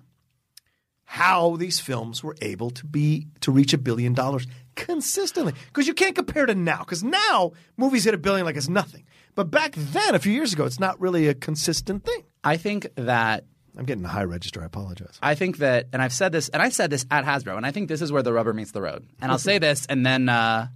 how these films were able to be to reach a billion dollars consistently because you can't compare to now because now movies hit a billion like it's nothing but back then a few years ago it's not really a consistent thing I think that i'm getting a high register i apologize I think that, and I've said this, and I said this at Hasbro, and I think this is where the rubber meets the road. And I'll say this, and then, uh,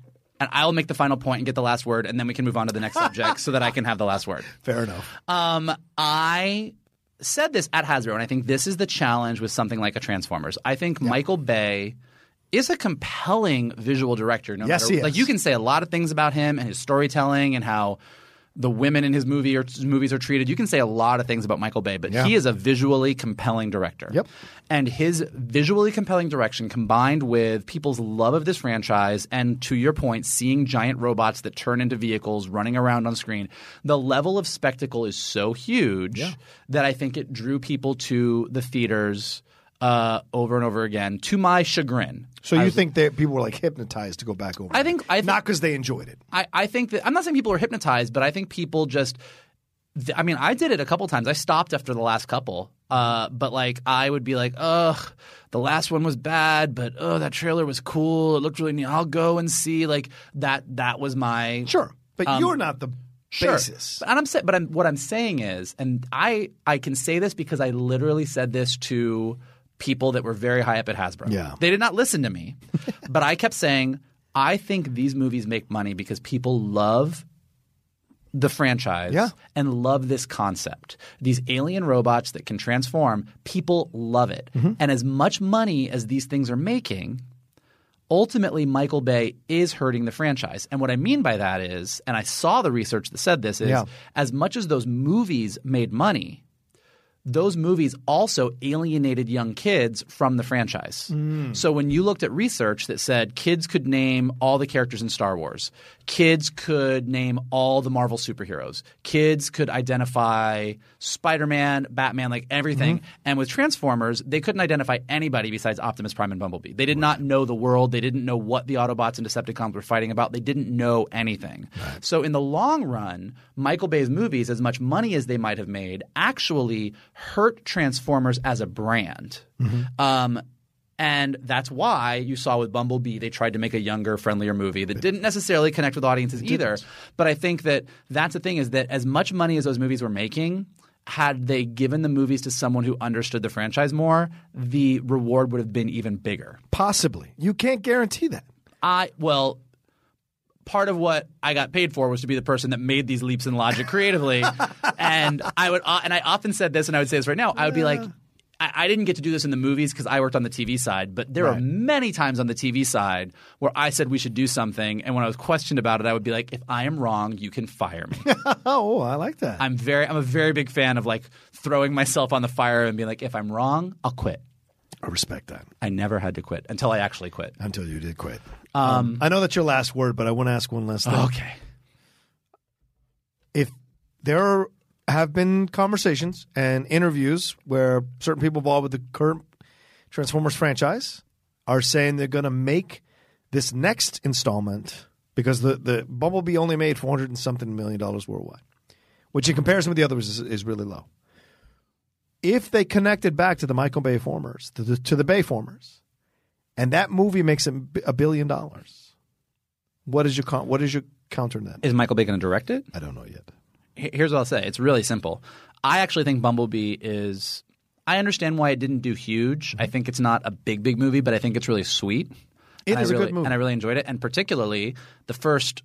and I'll make the final point and get the last word, and then we can move on to the next subject so that I can have the last word. fair enough Um, I said this at Hasbro, and I think this is the challenge with something like a Transformers. I think Michael Bay is a compelling visual director. No Yes, matter, he is. Like you can say a lot of things about him and his storytelling and how the women in his movie or movies are treated. You can say a lot of things about Michael Bay, but Yeah. he is a visually compelling director. Yep. And his visually compelling direction combined with people's love of this franchise and to your point, seeing giant robots that turn into vehicles running around on screen, the level of spectacle is so huge that I think it drew people to the theaters uh, over and over again, to my chagrin. so you think that people were like hypnotized to go back over I think- I think- not because they enjoyed it I, I think that I'm not saying people are hypnotized, but I think people just. th- I mean, I did it a couple times. I stopped after the last couple, uh, but like I would be like, "Ugh, the last one was bad, but oh, that trailer was cool. It looked really neat. I'll go and see." Like that. That was my sure but you're not the Um, Sure. basis But- And I'm saying, but I'm, what I'm saying is, and I I can say this because I literally said this to people that were very high up at Hasbro. Yeah. they did not listen to me, but I kept saying I think these movies make money because people love the franchise Yeah. and love this concept. These alien robots that can transform, people love it. Mm-hmm. And as much money as these things are making, ultimately Michael Bay is hurting the franchise. And what I mean by that is, and I saw the research that said this, is Yeah. as much as those movies made money, those movies also alienated young kids from the franchise. Mm. So when you looked at research that said kids could name all the characters in Star Wars, kids could name all the Marvel superheroes, kids could identify Spider-Man, Batman, like everything. Mm-hmm. And with Transformers, they couldn't identify anybody besides Optimus Prime and Bumblebee. They did not know the world. They didn't know what the Autobots and Decepticons were fighting about. They didn't know anything. So in the long run, Michael Bay's movies, as much money as they might have made, actually hurt Transformers as a brand. Um, and that's why you saw with Bumblebee, they tried to make a younger, friendlier movie that didn't necessarily connect with audiences either. But I think that that's the thing is that as much money as those movies were making, had they given the movies to someone who understood the franchise more, the reward would have been even bigger. possibly you can't guarantee that I well, part of what I got paid for was to be the person that made these leaps in logic creatively, and I would uh, and I often said this, and I would say this right now. I would be like. I, I didn't get to do this in the movies because I worked on the TV side, but there are many times on the TV side where I said we should do something, and when I was questioned about it, I would be like, "If I am wrong, you can fire me." Oh, I like that. I'm very, I'm a very big fan of like throwing myself on the fire and being like, "If I'm wrong, I'll quit." I respect that I never had to quit until I actually quit. until you did quit. Um, I know that's your last word, but I want to ask one last thing. Okay. if there have been conversations and interviews where certain people involved with the current Transformers franchise are saying they're going to make this next installment because the, the Bumblebee only made 400 and something million dollars worldwide, which in comparison with the others is, is really low. If they connected back to the Michael Bay formers, to the, to the Bay formers, and that movie makes a, a billion dollars, what is your con- what is your counter to that? Is Michael Bay going to direct it? I don't know yet. Here's what I'll say. It's really simple. I actually think Bumblebee is. I understand why it didn't do huge. I think it's not a big, big movie, but I think it's really sweet. It And I is a good movie. and I really enjoyed it. And particularly the first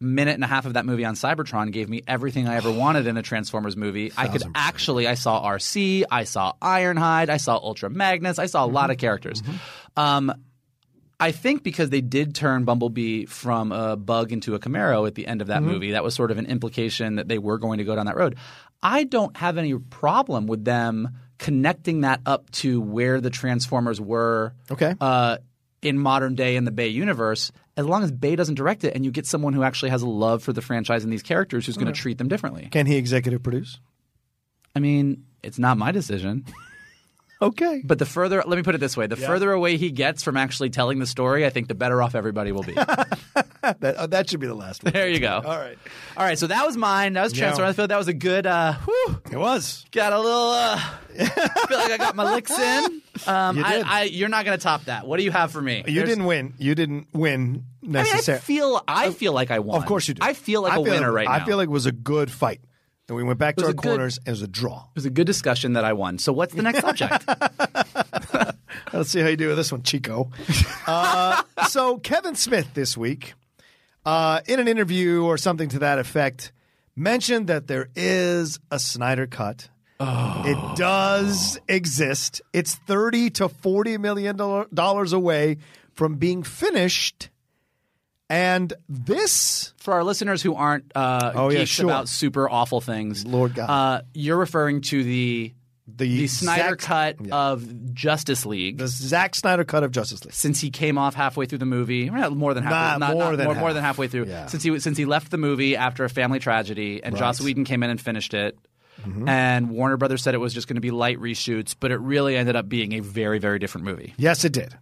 minute and a half of that movie on Cybertron gave me everything I ever wanted in a Transformers movie. I could actually, I saw Arcee, I saw Ironhide, I saw Ultra Magnus, I saw a Mm-hmm. lot of characters. Um, I think because they did turn Bumblebee from a bug into a Camaro at the end of that movie, that was sort of an implication that they were going to go down that road. I don't have any problem with them connecting that up to where the Transformers were Okay. uh, in modern day in the Bay universe, as long as Bay doesn't direct it and you get someone who actually has a love for the franchise and these characters who's going to treat them differently. Can he executive produce? I mean, it's not my decision. Okay. But the further, let me put it this way: the further away he gets from actually telling the story, I think the better off everybody will be. that, uh, that should be the last one. there you go. All right. all right. So that was mine. That was Yeah. I feel that was a good. Uh, whew, It was. got a little. Uh, I feel like I got my licks in. Um, You I, did. I, you're not going to top that. What do you have for me? You There's- didn't win. You didn't win I mean, I necessarily. feel. I feel like I won. of course you do. I feel like a a winner right now. I feel like it was a good fight. And we went back to was our a good- corners and it was a draw. it was a good discussion that I won. So what's the next subject? Let's see how you do with this one, Chico. uh, so Kevin Smith this week, uh, in an interview or something to that effect, mentioned that there is a Snyder cut. It does exist. It's thirty to forty million dollar- away from being finished, and this For our listeners who aren't uh, Oh, yeah, sure. about super awful things, Lord God. uh, you're referring to the the, the Snyder Zack- cut yeah. of Justice League. the Zack Snyder cut of Justice League. since he came off halfway through the movie, more than halfway, Nah, not, more not- than more, more half. than halfway through. Yeah. Since he since he left the movie after a family tragedy, and Joss Whedon came in and finished it, Mm-hmm. and Warner Brothers said it was just going to be light reshoots, but it really ended up being a very very different movie. Yes, it did.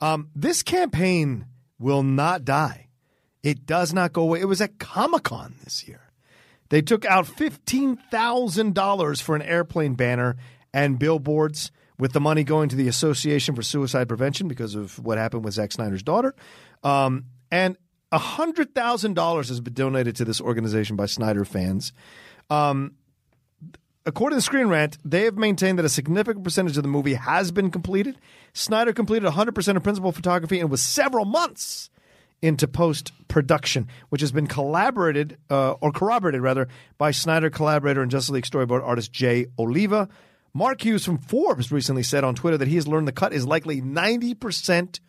Um, this campaign will not die. It does not go away. It was at Comic Con this year. They took out $15,000 for an airplane banner and billboards, with the money going to the Association for Suicide Prevention because of what happened with Zack Snyder's daughter. Um, and $100,000 has been donated to this organization by Snyder fans. According to Screen Rant, they have maintained that a significant percentage of the movie has been completed. Snyder completed 100% of principal photography and was several months into post production, which has been collaborated uh, or corroborated rather by Snyder collaborator and Justice League storyboard artist Jay Oliva. Mark Hughes from Forbes recently said on Twitter that he has learned the cut is likely 90%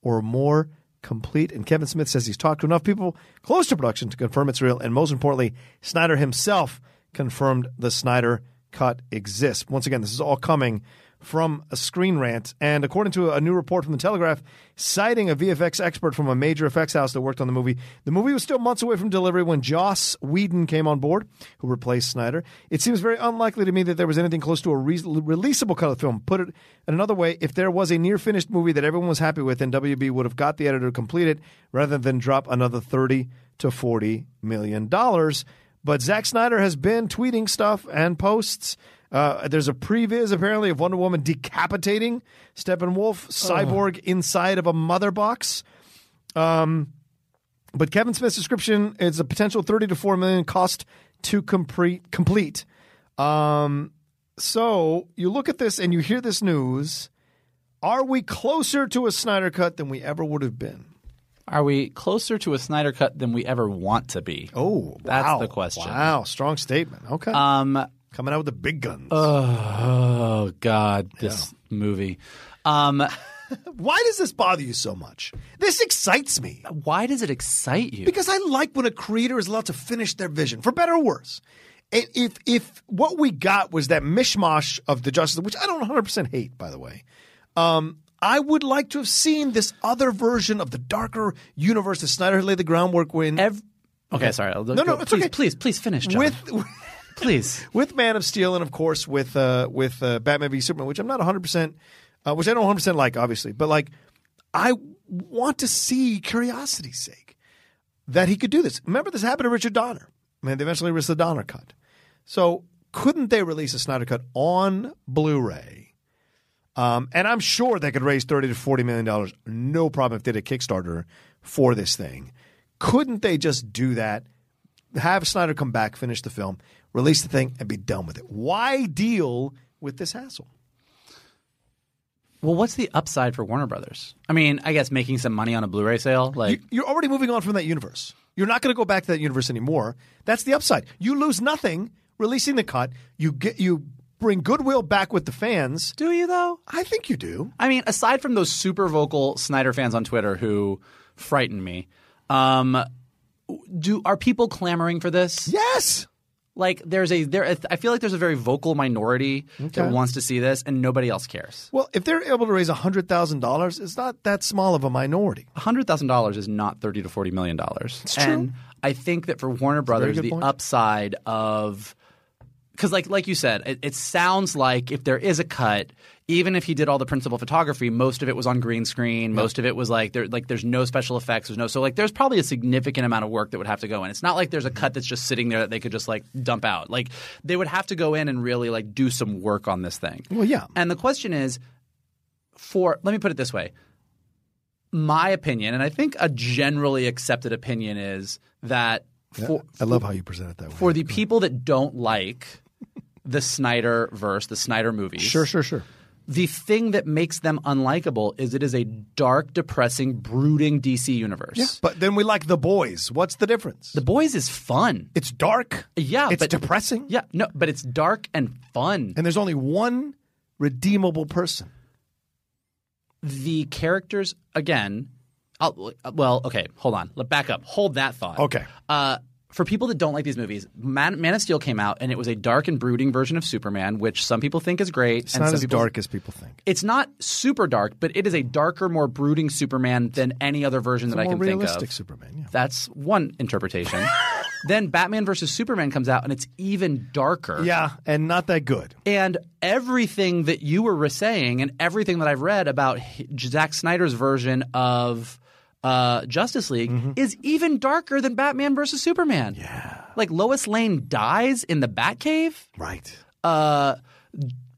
or more complete. And Kevin Smith says he's talked to enough people close to production to confirm it's real. And most importantly, Snyder himself confirmed the Snyder cut exists. Once again, this is all coming from a screen rant. And according to a new report from The Telegraph, citing a VFX expert from a major effects house that worked on the movie, the movie was still months away from delivery when Joss Whedon came on board, who replaced Snyder. It seems very unlikely to me that there was anything close to a re- releasable cut of the film. Put it another way, if there was a near finished movie that everyone was happy with, then WB would have got the editor to complete it rather than drop another 30 to 40 million dollars. But Zack Snyder has been tweeting stuff and posts. Uh, there's a previs apparently of Wonder Woman decapitating Steppenwolf, cyborg inside of a mother box. Um, but Kevin Smith's description is a potential 30 to 4 million cost to complete. complete. Um, so you look at this and you hear this news. Are we closer to a Snyder cut than we ever would have been? Are we closer to a Snyder cut than we ever want to be? Oh, That's wow. the question. Wow, strong statement. Okay. Um, coming out with the big guns. Oh God, this movie. Um, Why does this bother you so much? This excites me why does it excite you? because I like when a creator is allowed to finish their vision, for better or worse. And if if what we got was that mishmash of the Justice, which I don't 100 percent hate, by the way, um, I would like to have seen this other version of the darker universe that Snyder had laid the groundwork when. Ev- okay, sorry. I'll no, go- it's please, okay. please, please finish, John. with please. with Man of Steel and of course with uh, with uh, Batman v Superman, which I'm not 100, percent uh, which I don't 100 percent like, obviously, but like I want to see curiosity's sake that he could do this. Remember, this happened to Richard Donner. I mean, they eventually released the Donner cut. So couldn't they release a Snyder cut on Blu-ray? Um, and I'm sure they could raise 30 to 40 million dollars, no problem if they did a Kickstarter for this thing. Couldn't they just do that? Have Snyder come back, finish the film, release the thing, and be done with it. Why deal with this hassle? Well, what's the upside for Warner Brothers? I mean, I guess making some money on a Blu-ray sale, like You- You're already moving on from that universe. You're not going to go back to that universe anymore. That's the upside. You lose nothing releasing the cut. You get you bring goodwill back with the fans. do you though? I think you do. I mean, aside from those super vocal Snyder fans on Twitter who frighten me, um, do are people clamoring for this? Yes. Like, there's a there. I feel like there's a very vocal minority that wants to see this, and nobody else cares. Well, if they're able to raise hundred thousand dollars, it's not that small of a minority. hundred thousand dollars is not thirty to forty million dollars. It's true. And I think that for Warner Brothers, the point. upside of because like like you said, it, it sounds like if there is a cut, even if he did all the principal photography, most of it was on green screen. Most of it was like there like there's no special effects. There's no so like there's probably a significant amount of work that would have to go in. It's not like there's a cut mm-hmm. that's just sitting there that they could just like dump out. Like they would have to go in and really like do some work on this thing. Well, yeah. And the question is for let me put it this way. My opinion, and I think a generally accepted opinion is that for I love how you present it that way. for the people that don't like the Snyder verse, the Snyder movies. sure, sure, sure. The thing that makes them unlikable is it is a dark, depressing, brooding DC universe. Yeah, But then we like the boys. What's the difference? The Boys is fun. it's dark. Yeah, It's but depressing. Yeah, no, but it's dark and fun. And there's only one redeemable person. the characters again. I'll, well, okay, hold on. Back up. Hold that thought. Okay. Uh, for people that don't like these movies, Man, Man of Steel came out and it was a dark and brooding version of Superman, which some people think is great. It's and not as dark as people think. It's not super dark, but it is a darker, more brooding Superman than any other version that I can think of. realistic. Superman. Yeah. That's one interpretation. then Batman versus Superman comes out and it's even darker. Yeah, and not that good. And everything that you were saying and everything that I've read about Zack Snyder's version of uh, Justice League is even darker than Batman versus Superman. Yeah. Like Lois Lane dies in the Batcave. Right. Uh,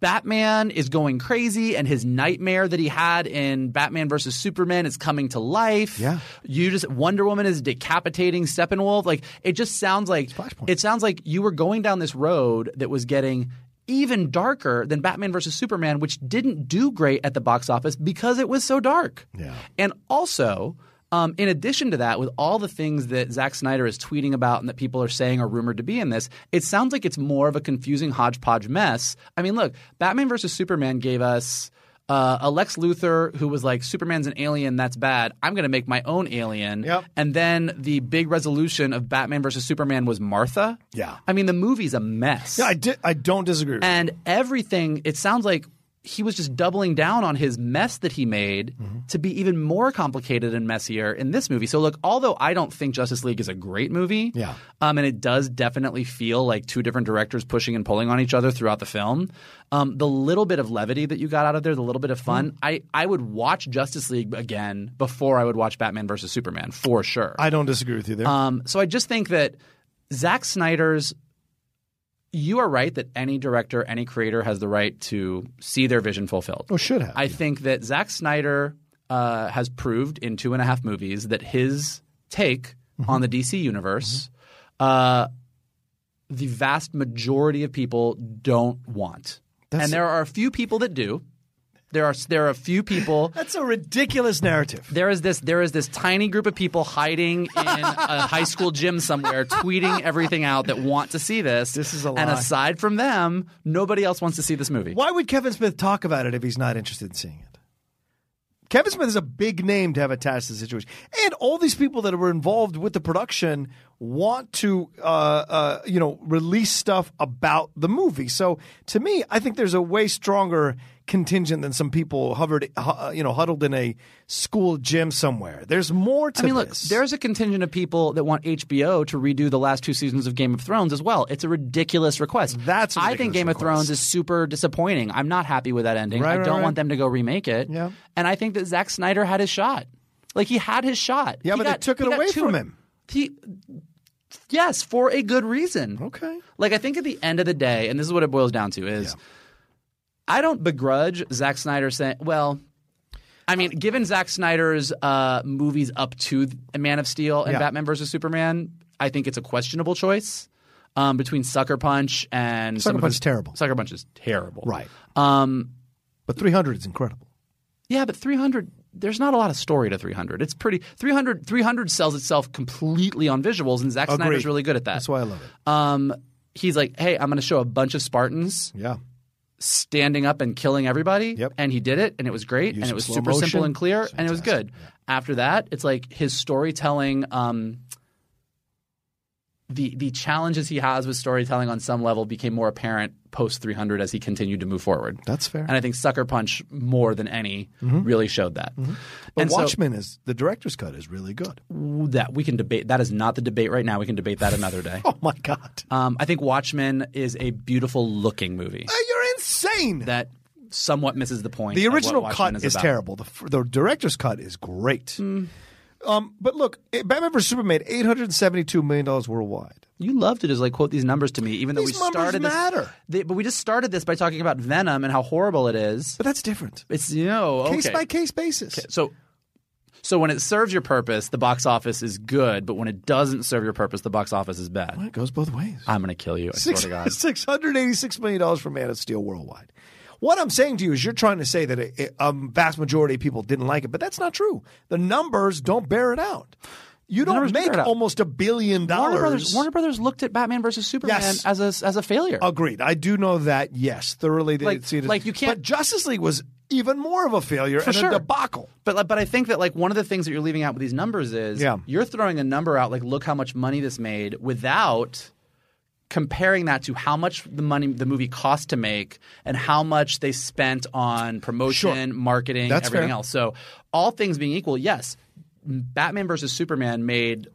Batman is going crazy, and his nightmare that he had in Batman versus Superman is coming to life. Yeah. you just Wonder Woman is decapitating Steppenwolf. Like it just sounds like it sounds like you were going down this road that was getting even darker than Batman versus Superman, which didn't do great at the box office because it was so dark. Yeah. and also. Um, in addition to that, with all the things that Zack Snyder is tweeting about and that people are saying are rumored to be in this, it sounds like it's more of a confusing hodgepodge mess. I mean, look, Batman versus Superman gave us uh, a Lex Luthor who was like, Superman's an alien, that's bad. I'm going to make my own alien. Yep. And then the big resolution of Batman versus Superman was Martha. Yeah. I mean, the movie's a mess. Yeah, I, di- I don't disagree. And everything, it sounds like he was just doubling down on his mess that he made Mm-hmm. to be even more complicated and messier in this movie. So, look, although I don't think Justice League is a great movie, Yeah. um, and it does definitely feel like two different directors pushing and pulling on each other throughout the film, um, the little bit of levity that you got out of there, the little bit of fun, Mm-hmm. I, I would watch Justice League again before I would watch Batman versus Superman, for sure. I don't disagree with you there. Um, so I just think that Zack Snyder's. You are right that any director, any creator has the right to see their vision fulfilled. oh, should have. I think that Zack Snyder uh, has proved in two and a half movies that his take Mm-hmm. on the DC universe, uh, the vast majority of people don't want. That's- and there are a few people that do. There are there are a few people. That's a ridiculous narrative. There is this there is this tiny group of people hiding in a high school gym somewhere, tweeting everything out that want to see this. This is a And aside from them, nobody else wants to see this movie. Why would Kevin Smith talk about it if he's not interested in seeing it? Kevin Smith is a big name to have attached to the situation, and all these people that were involved with the production want to, uh, uh, you know, release stuff about the movie. So, to me, I think there's a way stronger contingent than some people hovered, uh, you know, huddled in a school gym somewhere. There's more to I mean, look, there's a contingent of people that want HBO to redo the last two seasons of Game of Thrones as well. It's a ridiculous request. That's I think ridiculous Game of. Thrones is super disappointing. I'm not happy with that ending. Right, I don't right. want them to go remake it. Yeah. And I think that Zack Snyder had his shot. Like he had his shot. Yeah, He but they took it away two- from him. He, yes, for a good reason. Okay. Like I think at the end of the day, and this is what it boils down to is, I don't begrudge Zack Snyder saying, well. I mean, given Zack Snyder's uh, movies up to Man of Steel and Yeah. Batman versus Superman, I think it's a questionable choice um, between Sucker Punch and Sucker Punch is terrible. Sucker Punch is terrible, Right. Um, But 300 is incredible. yeah, but 300, there's not a lot of story to 300. It's pretty 300. 300 sells itself completely on visuals, and Zack Snyder's Agreed. really good at that. That's why I love it. Um, he's like, hey, I'm going to show a bunch of Spartans Yeah. Standing up and killing everybody. Yep. And he did it, and it was great, and it was super simple and clear, It's and it was good. After that, it's like his storytelling. Um, the the challenges he has with storytelling on some level became more apparent post 300 as he continued to move forward. That's fair. And I think Sucker Punch more than any really showed that. But and so- Watchmen is the director's cut is really good. that we can debate. That is not the debate right now. We can debate that another day. Oh my god. Um, I think Watchmen is a beautiful looking movie Uh, You're insane. that somewhat misses the point. the original cut is, about. terrible. The, the director's cut is great. Hmm. Um, but look, it- Batman vs Superman made 872 million dollars worldwide. You love to just like quote these numbers to me, even though we started this. matter. They- but we just started this by talking about Venom and how horrible it is. But that's different. It's you know okay. Case by case basis. So, so when it serves your purpose, the box office is good. But when it doesn't serve your purpose, the box office is bad. Well, it goes both ways. I'm gonna kill you. I swear to God. $686 million for Man of Steel worldwide. What I'm saying to you is you're trying to say that a, a vast majority of people didn't like it, but that's not true. The numbers don't bear it out. You don't make bear it out. almost a billion Warner dollars. Brothers, Warner Brothers looked at Batman versus Superman Yes. as a as a failure. Agreed. I do know that. Yes, thoroughly. They Like- see it as- like you can't- But Justice League was even more of a failure and sure. a debacle. But but I think that like one of the things that you're leaving out with these numbers is Yeah. you're throwing a number out like look how much money this made without comparing that to how much the money the movie cost to make and how much they spent on promotion, Sure. marketing, That's everything fair. else. So all things being equal, yes, Batman versus Superman made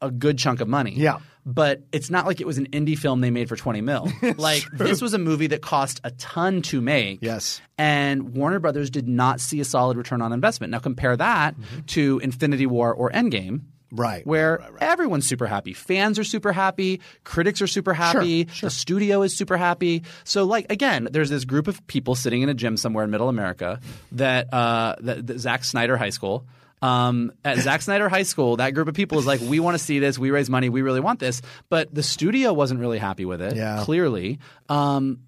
a good chunk of money. Yeah. But it's not like it was an indie film they made for 20 mil. like this was a movie that cost a ton to make. Yes. And Warner Brothers did not see a solid return on investment. Now compare that mm-hmm. to Infinity War or Endgame. Right, Where right, right, right. everyone's super happy. Fans are super happy. Critics are super happy. The studio is super happy. So, like, again, there's this group of people sitting in a gym somewhere in middle America that, uh, that, that Zack Snyder High School. Um, at Zack Snyder High School, that group of people is like, we want to see this. We raise money. We really want this. But the studio wasn't really happy with it. Yeah. Clearly. Um,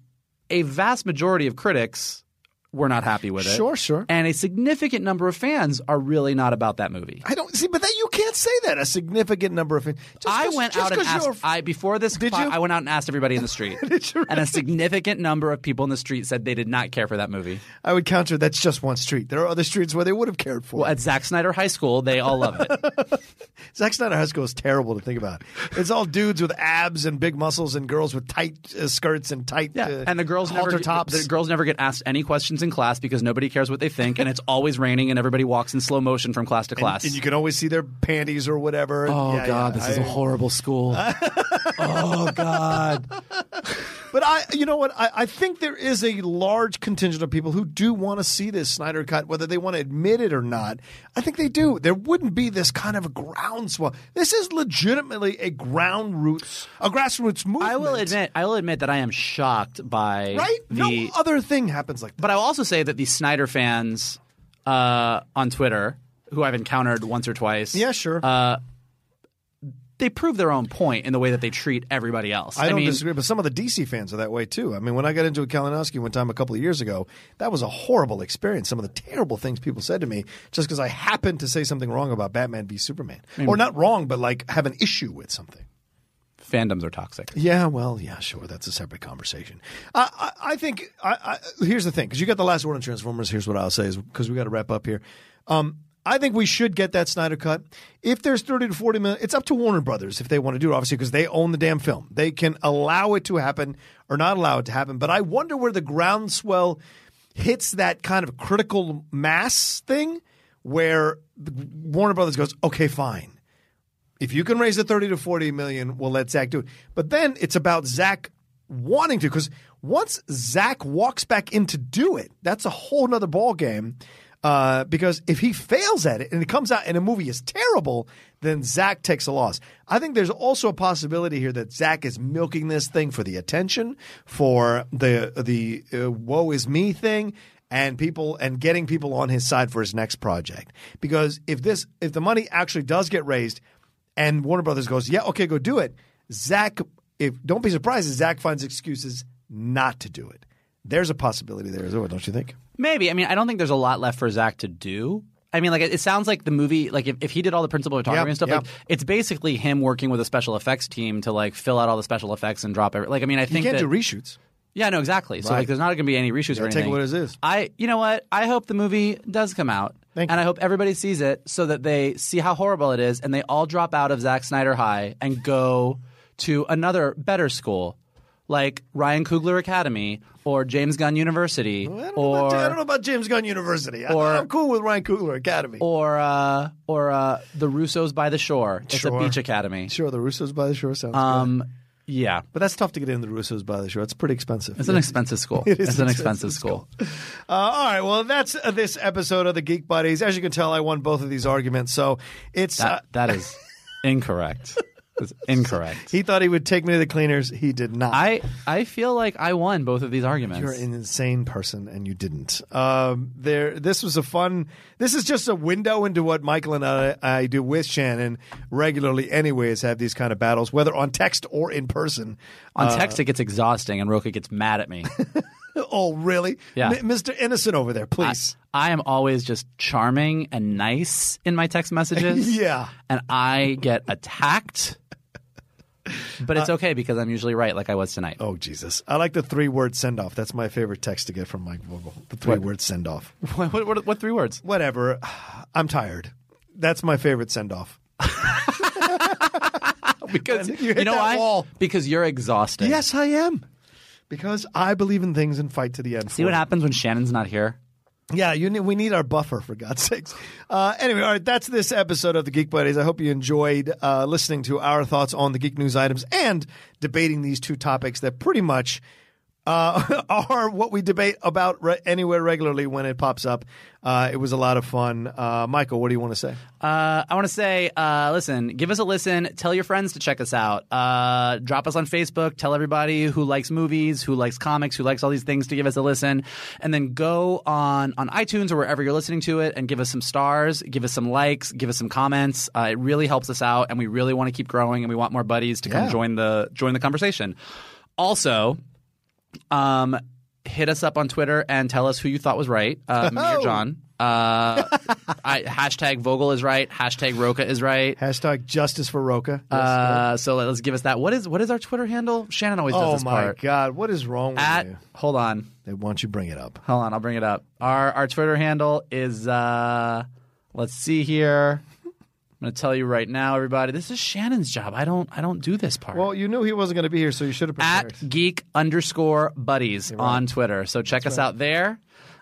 a vast majority of critics were not happy with it. Sure, sure. And a significant number of fans are really not about that movie. I don't see, but that you can't say that. A significant number of just I went out and asked. I before this. Did you? I went out and asked everybody in the street, and a significant number of people in the street said they did not care for that movie. I would counter that's just one street. There are other streets where they would have cared for. Well, it. at Zack Snyder High School, they all love it. Zack Snyder High School is terrible to think about. It's all dudes with abs and big muscles and girls with tight uh, skirts and tight Yeah, uh, and the girls never halter tops. the girls never get asked any questions in class because nobody cares what they think, and it's always raining, and everybody walks in slow motion from class to class. and you can always see their panties or whatever. oh Yeah, God, yeah. this is a horrible school. oh God. But I, you know what? I, I think there is a large contingent of people who do want to see this Snyder cut, whether they want to admit it or not. I think they do. There wouldn't be this kind of a groundswell. This is legitimately a ground roots, a grassroots movement. I will admit, I will admit that I am shocked by right? the no other thing happens like that. But I will also say that the Snyder fans uh, on Twitter, who I've encountered once or twice, Yeah, sure. uh, they prove their own point in the way that they treat everybody else. I don't mean, disagree, but some of the DC fans are that way too. I mean, when I got into a Kalinowski one time a couple of years ago, that was a horrible experience. Some of the terrible things people said to me just because I happened to say something wrong about Batman v Superman, or not wrong, but like have an issue with something. fandoms are toxic. Yeah, well, yeah, sure. That's a separate conversation. I, I, I think I, I, here's the thing because you got the last word on Transformers. Here's what I'll say is because we got to wrap up here. Um, I think we should get that Snyder cut. If there's 30 to 40 million, it's up to Warner Brothers if they want to do it, obviously, because they own the damn film. They can allow it to happen or not allow it to happen. But I wonder where the groundswell hits that kind of critical mass thing where Warner Brothers goes, okay, fine if you can raise the 30 to 40 million, we'll let Zack do it. But then it's about Zack wanting to, because once Zack walks back in to do it, that's a whole nother ball game. Uh, because if he fails at it and it comes out and a movie is terrible, then Zack takes a loss. I think there's also a possibility here that Zack is milking this thing for the attention, for the the uh, woe is me thing, and people and getting people on his side for his next project. Because if this if the money actually does get raised, and Warner Brothers goes, yeah, okay, go do it. Zack, if don't be surprised if Zack finds excuses not to do it. There's a possibility there as well, don't you think? Maybe. I mean, I don't think there's a lot left for Zack to do. I mean, like it, it sounds like the movie, like if, if he did all the principal photography Yep, and stuff, yep. like it's basically him working with a special effects team to like fill out all the special effects and drop every. Like, I mean, I You think can't that, do reshoots. Yeah, no, exactly. So Right. like, there's not going to be any reshoots or Yeah, take anything. what it is. I, you know what? I hope the movie does come out, Thank and you. I hope everybody sees it so that they see how horrible it is, and they all drop out of Zack Snyder High and go to another better school, like Ryan Coogler Academy or James Gunn University, I don't, or about, I don't know about James Gunn University. I- or- I'm cool with Ryan Coogler Academy. or uh, or uh, the Russos by the Shore. It's Sure. a beach academy. sure, the Russos by the Shore sounds good. Um, yeah, But that's tough to get into the Russos by the Shore. It's pretty expensive. it's an expensive school. It is it's an expensive expensive school. Uh, all right. Well, that's uh, this episode of the Geek Buddies. As you can tell, I won both of these arguments. So it's. Uh, That that is incorrect. It's incorrect. he thought he would take me to the cleaners. He did not. I I feel like I won both of these arguments. You're an insane person, and you didn't. Um, there, this was a fun. This is just a window into what Michael and I, I do with Shannon regularly. Anyways, have these kind of battles, whether on text or in person. On text, it gets exhausting, and Rocha gets mad at me. Oh, really? Yeah. M- Mr. Innocent over there, please. I am always just charming and nice in my text messages. yeah. and I get attacked. But Uh, it's okay because I'm usually right, like I was tonight. Oh Jesus! I like the three-word send-off. That's my favorite text to get from Mike Vogel. The three-word send-off. What, what, what, what three words? Whatever. I'm tired. That's my favorite send-off. Because You you, hit know that why? wall. Because you're exhausted. Yes, I am. Because I believe in things and fight to the end. See for what them. happens when Shannon's not here? Yeah, you need, we need our buffer for God's sakes. Uh, anyway, all right, that's this episode of the Geek Buddies. I hope you enjoyed uh, listening to our thoughts on the geek news items and debating these two topics that pretty much uh, are what we debate about re- anywhere regularly when it pops up. Uh, it was a lot of fun. Uh, Michael, what do you want to say? Uh, I want to say, uh, listen, give us a listen. Tell your friends to check us out. Uh, drop us on Facebook. Tell everybody who likes movies, who likes comics, who likes all these things to give us a listen. And then go on on iTunes or wherever you're listening to it and give us some stars, give us some likes, give us some comments. Uh, it really helps us out, and we really want to keep growing, and we want more buddies to come join the join the conversation. Also, um, hit us up on Twitter and tell us who you thought was right, uh, me or John. Uh, I, hashtag Vogel is right. Hashtag Rocha is right. Hashtag justice for Rocha. Uh, so let- let's give us that. What is what is our Twitter handle? Shannon always does oh this my part. God, what is wrong with At you? hold on, They want you bring it up. hold on. I'll bring it up. Our our Twitter handle is uh, let's see here. I'm going to tell you right now, everybody. This is Shannon's job. I don't I don't do this part. Well, you knew he wasn't going to be here, so you should have prepared. at geek underscore buddies on Twitter. So check us out there.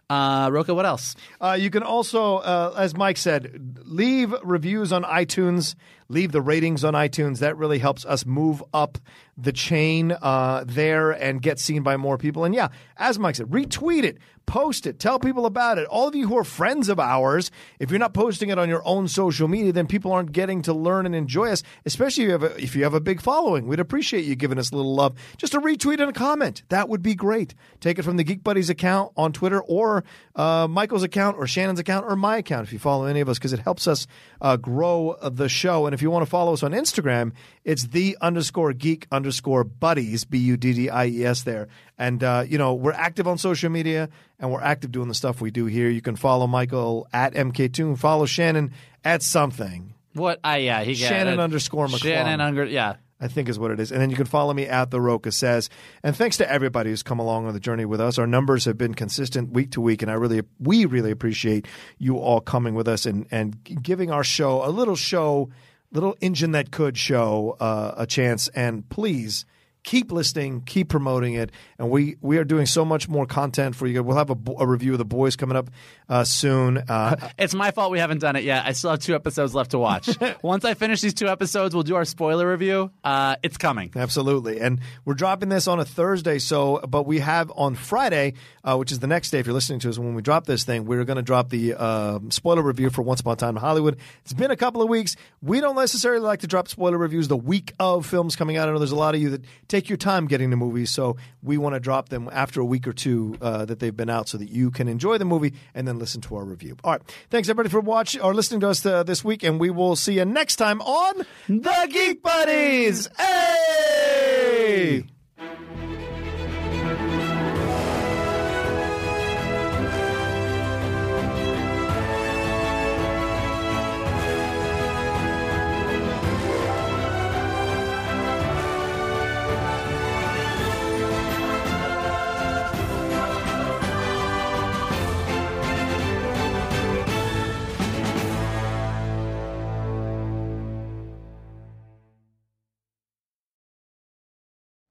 Uh, Rocha, what else? Uh, you can also, uh, as Mike said, leave reviews on iTunes, leave the ratings on iTunes. That really helps us move up the chain uh, there and get seen by more people. And yeah, as Mike said, retweet it, post it, tell people about it. All of you who are friends of ours, if you're not posting it on your own social media, then people aren't getting to learn and enjoy us. Especially if you have a, if you have a big following, we'd appreciate you giving us a little love. Just a retweet and a comment, that would be great. Take it from the Geek Buddies account on Twitter or uh, Michael's account or Shannon's account or my account if you follow any of us because it helps us uh, grow the show. And if you want to follow us on Instagram, it's the underscore geek underscore buddies, B U D D I E S there. And, uh, you know, we're active on social media and we're active doing the stuff we do here. You can follow Michael at MK2 follow Shannon at something. What? I yeah, he got Shannon it. underscore McClung. Shannon under yeah. I think is what it is. And then you can follow me at The Rocha Says. And thanks to everybody who's come along on the journey with us. Our numbers have been consistent week to week, and I really, we really appreciate you all coming with us and, and giving our show a little show, little engine that could show uh, a chance. And please keep listening, keep promoting it, and we we are doing so much more content for you. We'll have a, a review of the boys coming up uh, soon. Uh, It's my fault we haven't done it yet. I still have two episodes left to watch. Once I finish these two episodes, we'll do our spoiler review. Uh, it's coming. Absolutely. And we're dropping this on a Thursday. So, but we have on Friday, uh, which is the next day, if you're listening to us, when we drop this thing, we're going to drop the uh, spoiler review for Once Upon a Time in Hollywood. It's been a couple of weeks. We don't necessarily like to drop spoiler reviews the week of films coming out. I know there's a lot of you that take your time getting the movies. So we want to drop them after a week or two uh, that they've been out so that you can enjoy the movie and then listen to our review. All right. Thanks, everybody, for watching or listening to us uh, this week. And we will see you next time on The Geek Buddies. Hey!